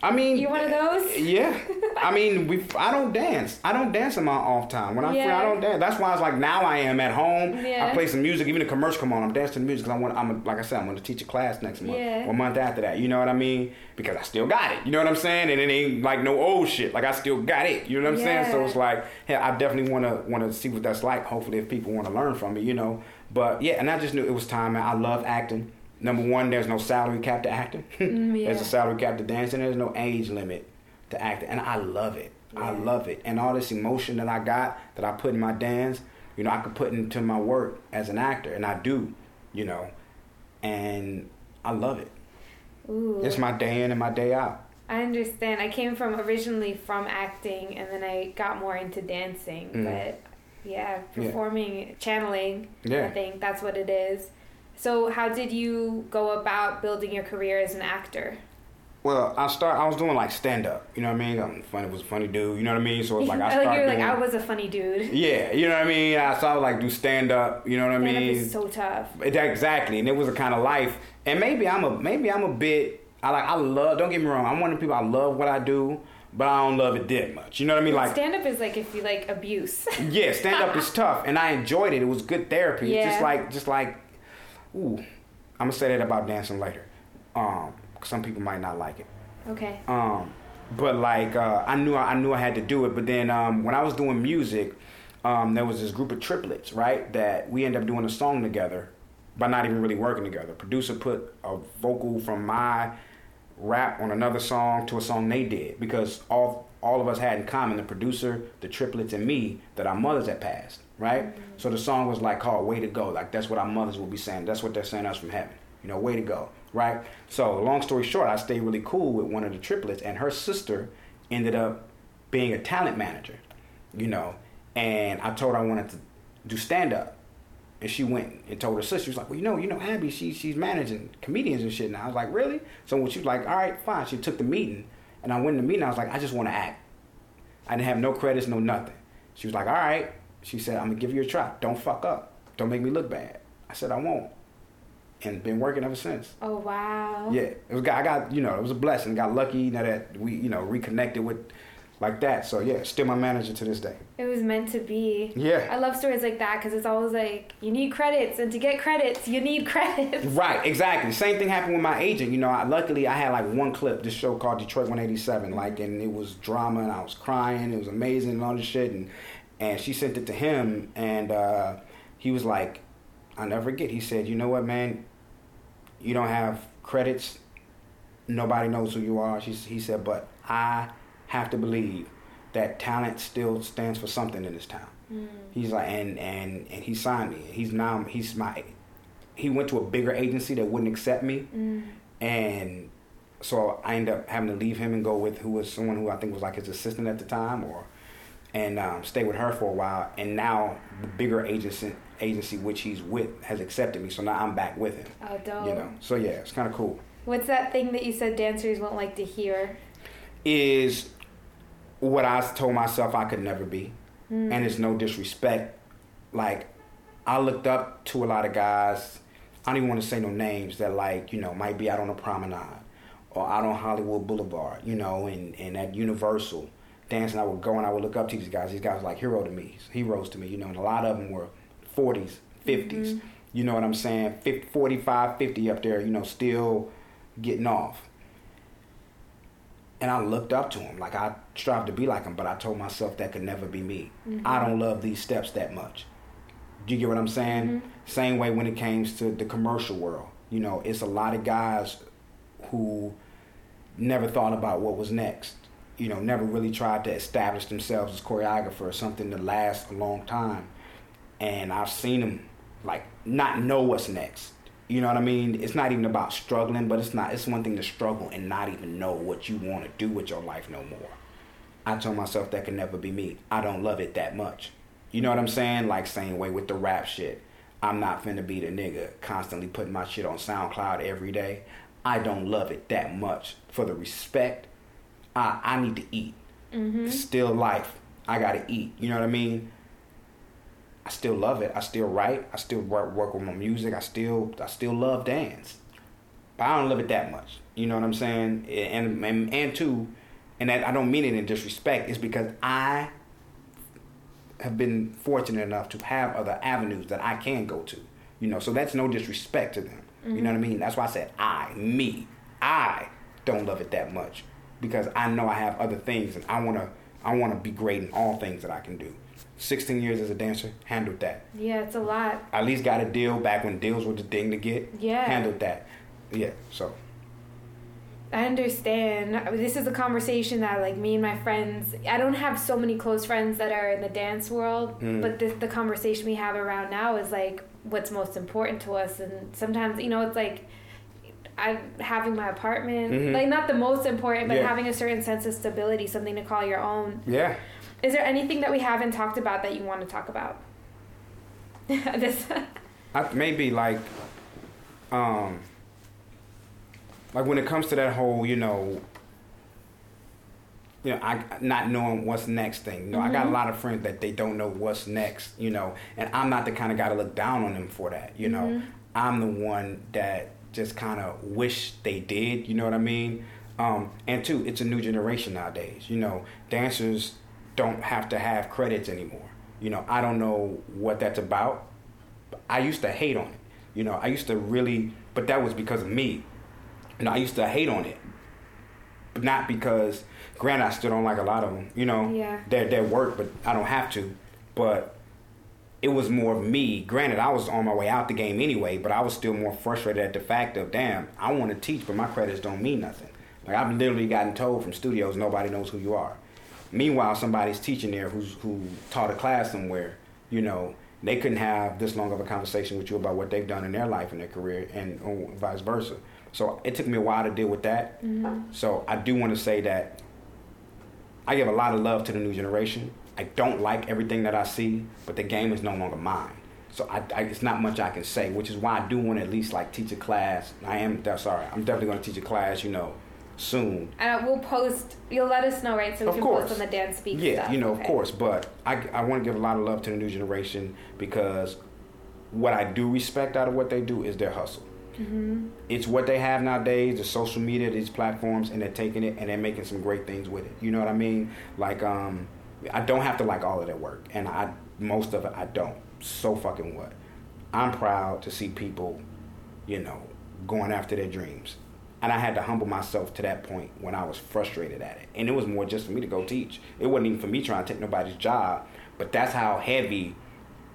[SPEAKER 2] I mean,
[SPEAKER 1] You one of those?
[SPEAKER 2] Yeah. I mean, we. I don't dance. I don't dance in my off time. When I'm free, I don't dance. That's why I was like, now I am at home.
[SPEAKER 1] Yeah.
[SPEAKER 2] I play some music. Even the commercial come on, I'm dancing to the music because I want. I'm a, like I said, I'm going to teach a class next month
[SPEAKER 1] Yeah.
[SPEAKER 2] or month after that. You know what I mean? Because I still got it. You know what I'm saying? And it ain't like no old shit. Like I still got it. You know what I'm saying? So it's like, hey, I definitely want to want to see what that's like. Hopefully, if people want to learn from me, you know. But yeah, and I just knew it was time. Man. I love acting. Number one, there's no salary cap to acting.
[SPEAKER 1] Mm, yeah.
[SPEAKER 2] There's a salary cap to dancing. There's no age limit to acting, and I love it. I love it, and all this emotion that I got that I put in my dance, you know, I could put into my work as an actor, and I do, you know, and I love it.
[SPEAKER 1] Ooh.
[SPEAKER 2] It's my day in and my day out.
[SPEAKER 1] I understand. I came from originally from acting, and then I got more into dancing.
[SPEAKER 2] Mm.
[SPEAKER 1] But yeah,
[SPEAKER 2] Yeah.
[SPEAKER 1] performing, channeling. I think that's what it is. So, how did you go about building your career as an actor?
[SPEAKER 2] Well, I start. I was doing like stand up. You know what I mean? I'm funny. Was a funny dude. You know what I mean? So it's like I oh,
[SPEAKER 1] like
[SPEAKER 2] started
[SPEAKER 1] you're like
[SPEAKER 2] doing-
[SPEAKER 1] I was a funny dude.
[SPEAKER 2] Yeah, you know what I mean. I started like do stand up. You know what I mean?
[SPEAKER 1] is so tough.
[SPEAKER 2] Exactly, and it was a kind of life. And maybe I'm a maybe I'm a bit. I like I love. Don't get me wrong. I'm one of the people. I love what I do, but I don't love it that much. You know what I mean? Like
[SPEAKER 1] Stand up is like if you like abuse.
[SPEAKER 2] yeah, stand up is tough, and I enjoyed it. It was good therapy.
[SPEAKER 1] Yeah.
[SPEAKER 2] just like just like, ooh, I'm gonna say that about dancing later. Um, 'cause some people might not like it.
[SPEAKER 1] okay.
[SPEAKER 2] Um, but like uh, I knew I knew I had to do it. But then um, when I was doing music, um, there was this group of triplets, right? That we ended up doing a song together, but not even really working together. Producer put a vocal from my rap on another song to a song they did because all all of us had in common the producer, the triplets, and me that our mothers had passed, right? Mm-hmm. So the song was like called "Way to Go," like that's what our mothers would be saying. That's what they're saying us from heaven, you know, "Way to Go," right? So long story short, I stayed really cool with one of the triplets, and her sister ended up being a talent manager, you know, and I told her I wanted to do stand up. And she went and told her sister, she was like, Well, you know, you know, Abby, she she's managing comedians and shit now. I was like, Really? So when she was like, All right, fine. She took the meeting and I went in the meeting, I was like, I just want to act. I didn't have no credits, no nothing. She was like, All right. She said, I'm gonna give you a try. Don't fuck up. Don't make me look bad. I said, I won't. And been working ever since.
[SPEAKER 1] Oh wow.
[SPEAKER 2] Yeah. It was I got, you know, it was a blessing. Got lucky, you know, that we, you know, reconnected with like that. So yeah, still my manager to this day.
[SPEAKER 1] It was meant to be.
[SPEAKER 2] Yeah.
[SPEAKER 1] I love stories like that because it's always like you need credits, and to get credits, you need credits.
[SPEAKER 2] Right, exactly. Same thing happened with my agent. You know, I, luckily I had like one clip, this show called Detroit 187, like, and it was drama, and I was crying. It was amazing and all this shit, and and she sent it to him, and uh, he was like, I'll never forget. He said, you know what, man, you don't have credits. Nobody knows who you are. She, he said, but I have to believe that talent still stands for something in this town. He's like, and and and he signed me. He's now he's my. He went to a bigger agency that wouldn't accept me, and so I ended up having to leave him and go with who was someone who I think was like his assistant at the time, or and um, stay with her for a while. And now the bigger agency agency which he's with has accepted me, so now I'm back with him.
[SPEAKER 1] Oh, dope.
[SPEAKER 2] You know, so yeah, it's kind of cool.
[SPEAKER 1] What's that thing that you said dancers won't like to hear?
[SPEAKER 2] is what I told myself I could never be. And it's no disrespect. Like, I looked up to a lot of guys, I don't even want to say no names, that, like, you know, might be out on a promenade or out on Hollywood Boulevard, you know, and, and at Universal dancing. I would go and I would look up to these guys. These guys were like hero to me, heroes to me, you know, and a lot of them were 40s, 50s. Mm-hmm. You know what I'm saying? 50, 45, 50 up there, you know, still getting off and I looked up to him. Like I strive to be like him, but I told myself that could never be me. Mm-hmm. I don't love these steps that much. Do you get what I'm saying? Mm-hmm. Same way when it came to the commercial world. You know, it's a lot of guys who never thought about what was next. You know, never really tried to establish themselves as choreographer or something to last a long time. And I've seen them like not know what's next. You know what I mean? It's not even about struggling, but it's not. It's one thing to struggle and not even know what you want to do with your life no more. I told myself that could never be me. I don't love it that much. You know what I'm saying? Like same way with the rap shit. I'm not finna be the nigga constantly putting my shit on SoundCloud every day. I don't love it that much. For the respect, I I need to eat. It's still life. I gotta eat. You know what I mean? I still love it. I still write. I still work work with my music. I still I still love dance. But I don't love it that much. You know what I'm saying? And and and two, and that I don't mean it in disrespect. It's because I have been fortunate enough to have other avenues that I can go to. You know, so that's no disrespect to them. You know what I mm-hmm. mean? That's why I said I, me, I don't love it that much because I know I have other things and I wanna I wanna be great in all things that I can do. 16 years as a dancer, handled that.
[SPEAKER 1] Yeah, it's a lot.
[SPEAKER 2] At least got a deal back when deals were the thing to get.
[SPEAKER 1] Yeah.
[SPEAKER 2] Handled that. Yeah, so.
[SPEAKER 1] I understand. This is a conversation that, like, me and my friends, I don't have so many close friends that are in the dance world,
[SPEAKER 2] Mm.
[SPEAKER 1] but the, the conversation we have around now is, like, what's most important to us. And sometimes, you know, it's like, I'm having my apartment,
[SPEAKER 2] Mhm.
[SPEAKER 1] like, not the most important, but
[SPEAKER 2] Yeah.
[SPEAKER 1] having a certain sense of stability, something to call your own.
[SPEAKER 2] Yeah.
[SPEAKER 1] Is there anything that we haven't talked about that you want to talk about? this.
[SPEAKER 2] I, maybe like, um, like when it comes to that whole, you know, you know, I not knowing what's next thing. You know, I got a lot of friends that they don't know what's next. You know, and I'm not the kind of guy to look down on them for that. You know, I'm the one that just kind of wish they did. You know what I mean? Um, and two, it's a new generation nowadays. You know, dancers don't have to have credits anymore. You know, I don't know what that's about. I used to hate on it. You know, I used to really, but that was because of me. Know, I used to hate on it, but not because. Granted, I still don't like a lot of them. You know,
[SPEAKER 1] Yeah.
[SPEAKER 2] their their work, but I don't have to. But it was more of me. Granted, I was on my way out the game anyway, but I was still more frustrated at the fact of, damn, I want to teach, but my credits don't mean nothing. Like I've literally gotten told from studios, nobody knows who you are. Meanwhile, somebody's teaching there who's who taught a class somewhere. You know, they couldn't have this long of a conversation with you about what they've done in their life and their career, and vice versa. So it took me a while to deal with that. Mm-hmm. So I do want to say that I give a lot of love to the new generation. I don't like everything that I see, but the game is no longer mine. So I, I, it's not much I can say, which is why I do want to at least like teach a class. I am sorry, I'm definitely going to teach a class, you know, soon.
[SPEAKER 1] And we'll post. You'll let us know, right? So we
[SPEAKER 2] Of
[SPEAKER 1] can
[SPEAKER 2] course.
[SPEAKER 1] post on the dance speak.
[SPEAKER 2] Yeah,
[SPEAKER 1] stuff.
[SPEAKER 2] you know, of course. But I, I want to give a lot of love to the new generation because what I do respect out of what they do is their hustle.
[SPEAKER 1] Mm-hmm.
[SPEAKER 2] It's what they have nowadays, the social media, these platforms, and they're taking it and they're making some great things with it. You know what I mean? Like, um, I don't have to like all of their work, and I most of it I don't. So fucking what? I'm proud to see people, you know, going after their dreams. And I had to humble myself to that point when I was frustrated at it. And it was more just for me to go teach. It wasn't even for me trying to take nobody's job, but that's how heavy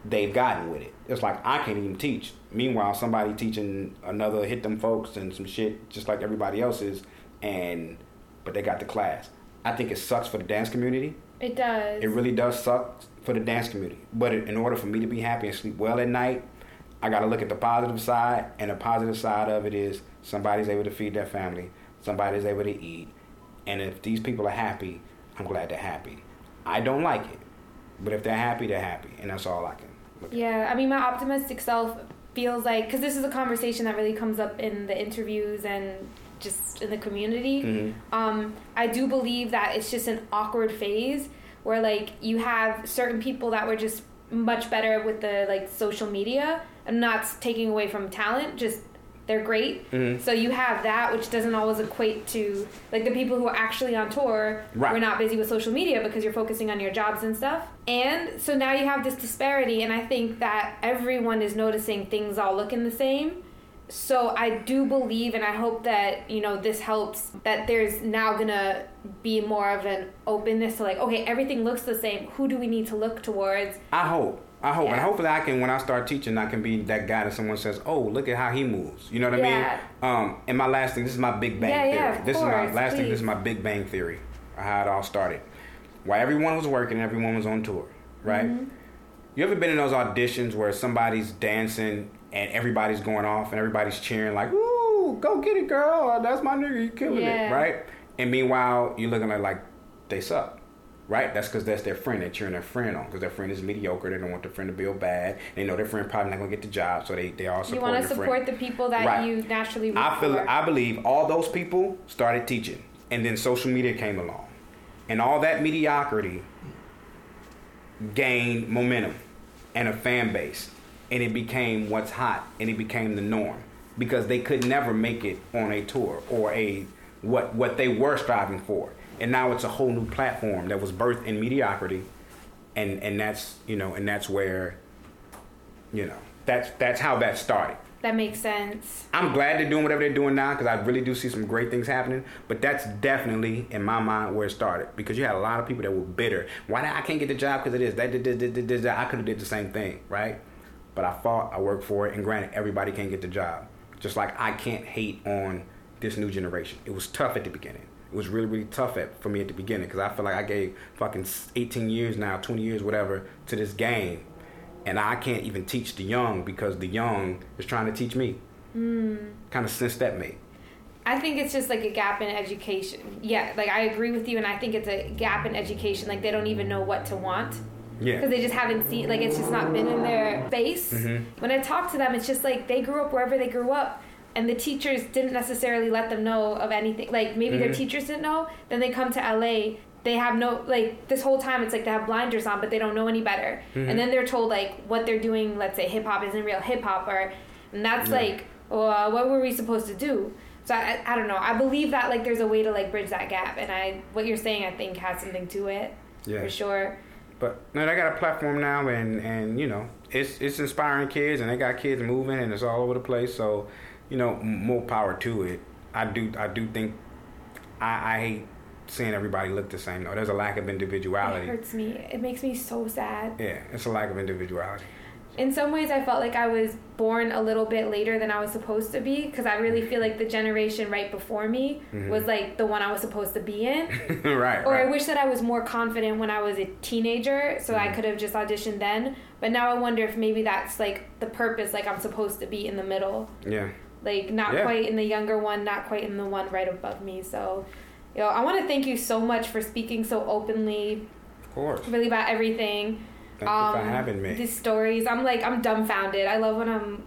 [SPEAKER 2] they've gotten with it. It's like I can't even teach. Meanwhile, somebody teaching another hit them folks and some shit just like everybody else is, and but they got the class. I think it sucks for the dance community.
[SPEAKER 1] It does.
[SPEAKER 2] It really does suck for the dance community. But in order for me to be happy and sleep well at night, I got to look at the positive side, and the positive side of it is somebody's able to feed their family, somebody's able to eat, and if these people are happy, I'm glad they're happy. I don't like it, but if they're happy, they're happy, and that's all I can.
[SPEAKER 1] Yeah, I mean, my optimistic self feels like because this is a conversation that really comes up in the interviews and just in the community.
[SPEAKER 2] Mhm.
[SPEAKER 1] Um, I do believe that it's just an awkward phase where like you have certain people that were just much better with the like social media. I'm not taking away from talent, just they're great.
[SPEAKER 2] Mhm.
[SPEAKER 1] So you have that, which doesn't always equate to like the people who are actually on tour.
[SPEAKER 2] Right.
[SPEAKER 1] We're not busy with social media because you're focusing on your jobs and stuff. And so now you have this disparity, and I think that everyone is noticing things all looking the same. So I do believe, and I hope that you know this helps. That there's now gonna be more of an openness to like, okay, everything looks the same. Who do we need to look towards?
[SPEAKER 2] I hope. I hope, and hopefully, I can. When I start teaching, I can be that guy that someone says, "Oh, look at how he moves." You know what
[SPEAKER 1] Yeah.
[SPEAKER 2] I mean? Um, and my last thing. This is my Big Bang
[SPEAKER 1] Yeah,
[SPEAKER 2] theory.
[SPEAKER 1] yeah, of
[SPEAKER 2] this is my
[SPEAKER 1] course,
[SPEAKER 2] last thing. This is my Big Bang theory. How it all started. Why everyone was working, everyone was on tour, right?
[SPEAKER 1] Mm-hmm.
[SPEAKER 2] You ever been in those auditions where somebody's dancing and everybody's going off and everybody's cheering like, "Ooh, go get it, girl! That's my nigga, you killing
[SPEAKER 1] Yeah.
[SPEAKER 2] it!" Right? And meanwhile, you're looking at like they suck, right? That's because that's their friend. They're cheering their friend on because their friend is mediocre. They don't want their friend to be bad. They know their friend probably not gonna get the job, so they they all support
[SPEAKER 1] you want to support
[SPEAKER 2] friend.
[SPEAKER 1] the people that
[SPEAKER 2] Right.
[SPEAKER 1] you naturally.
[SPEAKER 2] I feel
[SPEAKER 1] for.
[SPEAKER 2] I believe all those people started teaching, and then social media came along, and all that mediocrity gained momentum and a fan base, and it became what's hot, and it became the norm because they could never make it on a tour or a what what they were striving for, and now it's a whole new platform that was birthed in mediocrity, and and that's you know and that's where, you know that's that's how that started.
[SPEAKER 1] that makes sense.
[SPEAKER 2] I'm glad they're doing whatever they're doing now because I really do see some great things happening. But that's definitely in my mind where it started because you had a lot of people that were bitter. Why did I can't get the job because of this? That, that, that, that, that, that. I could have did the same thing, right? But I fought, I worked for it, and granted, everybody can't get the job. Just like I can't hate on this new generation. It was tough at the beginning. It was really, really tough at, for me at the beginning because I feel like I gave fucking 18 years now, 20 years, whatever, to this game. And I can't even teach the young because the young is trying to teach me. Kind of sense that made.
[SPEAKER 1] I think it's just like a gap in education. Yeah, like I agree with you, and I think it's a gap in education. Like they don't even know what to want
[SPEAKER 2] Yeah.
[SPEAKER 1] because they just haven't seen. Like it's just not been in their face.
[SPEAKER 2] Mhm.
[SPEAKER 1] When I talk to them, it's just like they grew up wherever they grew up, and the teachers didn't necessarily let them know of anything. Like maybe their
[SPEAKER 2] Mhm.
[SPEAKER 1] teachers didn't know. Then they come to LA. They have no like this whole time. It's like they have blinders on, but they don't know any better.
[SPEAKER 2] Mhm.
[SPEAKER 1] And then they're told like what they're doing. Let's say hip hop isn't real hip hop, or and that's
[SPEAKER 2] Yeah.
[SPEAKER 1] like, well, what were we supposed to do? So I, I don't know. I believe that like there's a way to like bridge that gap, and I what you're saying I think has something to it
[SPEAKER 2] Yeah.
[SPEAKER 1] for sure.
[SPEAKER 2] But no, they got a platform now, and and you know, it's it's inspiring kids, and they got kids moving, and it's all over the place. So, you know, more power to it. I do I do think I, I hate seeing everybody look the same. though. there's a lack of individuality.
[SPEAKER 1] It hurts me. It makes me so sad.
[SPEAKER 2] Yeah, it's a lack of individuality.
[SPEAKER 1] in some ways i felt like i was born a little bit later than i was supposed to be because i really feel like the generation right before me
[SPEAKER 2] Mhm.
[SPEAKER 1] was like the one i was supposed to be in
[SPEAKER 2] right.
[SPEAKER 1] or i wish that i was more confident when i was a teenager so i
[SPEAKER 2] Mhm.
[SPEAKER 1] could have just auditioned then but now i wonder if maybe that's like the purpose like i'm supposed to be in the middle
[SPEAKER 2] Yeah.
[SPEAKER 1] Like not
[SPEAKER 2] Yeah.
[SPEAKER 1] quite in the younger one not quite in the one right above me so you know i want to thank you so much for speaking so openly
[SPEAKER 2] Of course.
[SPEAKER 1] really about everything
[SPEAKER 2] Thank you for having me.
[SPEAKER 1] these stories. I'm like, I'm dumbfounded. I love when I'm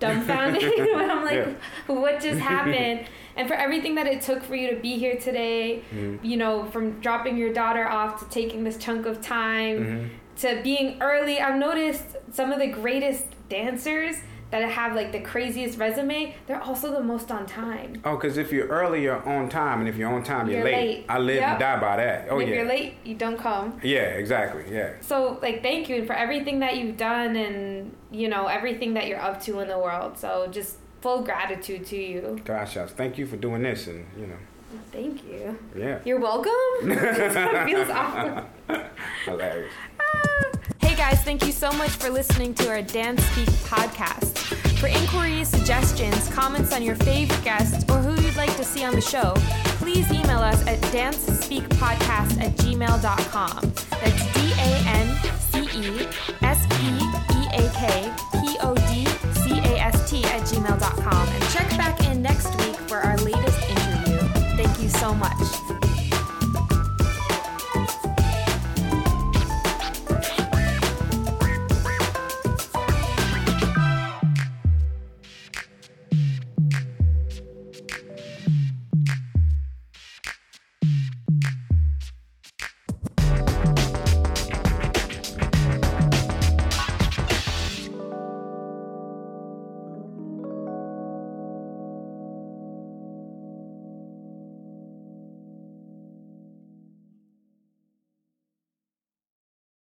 [SPEAKER 1] dumbfounded when I'm like,
[SPEAKER 2] Yeah.
[SPEAKER 1] what just happened? and for everything that it took for you to be here today,
[SPEAKER 2] Mhm.
[SPEAKER 1] you know, from dropping your daughter off to taking this chunk of time
[SPEAKER 2] Mhm.
[SPEAKER 1] to being early. I've noticed some of the greatest dancers that have like the craziest resume, they're also the most on time.
[SPEAKER 2] Oh, because if you're early, you're on time, and if you're on time, you're,
[SPEAKER 1] You're
[SPEAKER 2] late.
[SPEAKER 1] late.
[SPEAKER 2] I live
[SPEAKER 1] Yep.
[SPEAKER 2] and die by that. Oh
[SPEAKER 1] and if
[SPEAKER 2] yeah.
[SPEAKER 1] you're late, you don't come.
[SPEAKER 2] Yeah, exactly. Yeah.
[SPEAKER 1] So, like, thank you for everything that you've done and, you know, everything that you're up to in the world. So, just full gratitude to you.
[SPEAKER 2] Gosh, thank you for doing this, and you know,
[SPEAKER 1] Thank you.
[SPEAKER 2] yeah.
[SPEAKER 1] You're welcome. feels awkward.
[SPEAKER 2] Hilarious.
[SPEAKER 1] Hey guys, thank you so much for listening to our Dance Speak podcast. For inquiries, suggestions, comments on your favorite guests, or who you'd like to see on the show, please email us at dancespeakpodcast at gmail.com. That's D A N C E S P E A K P O D C A S T at gmail.com. And check back in next week for our latest interview. Thank you so much.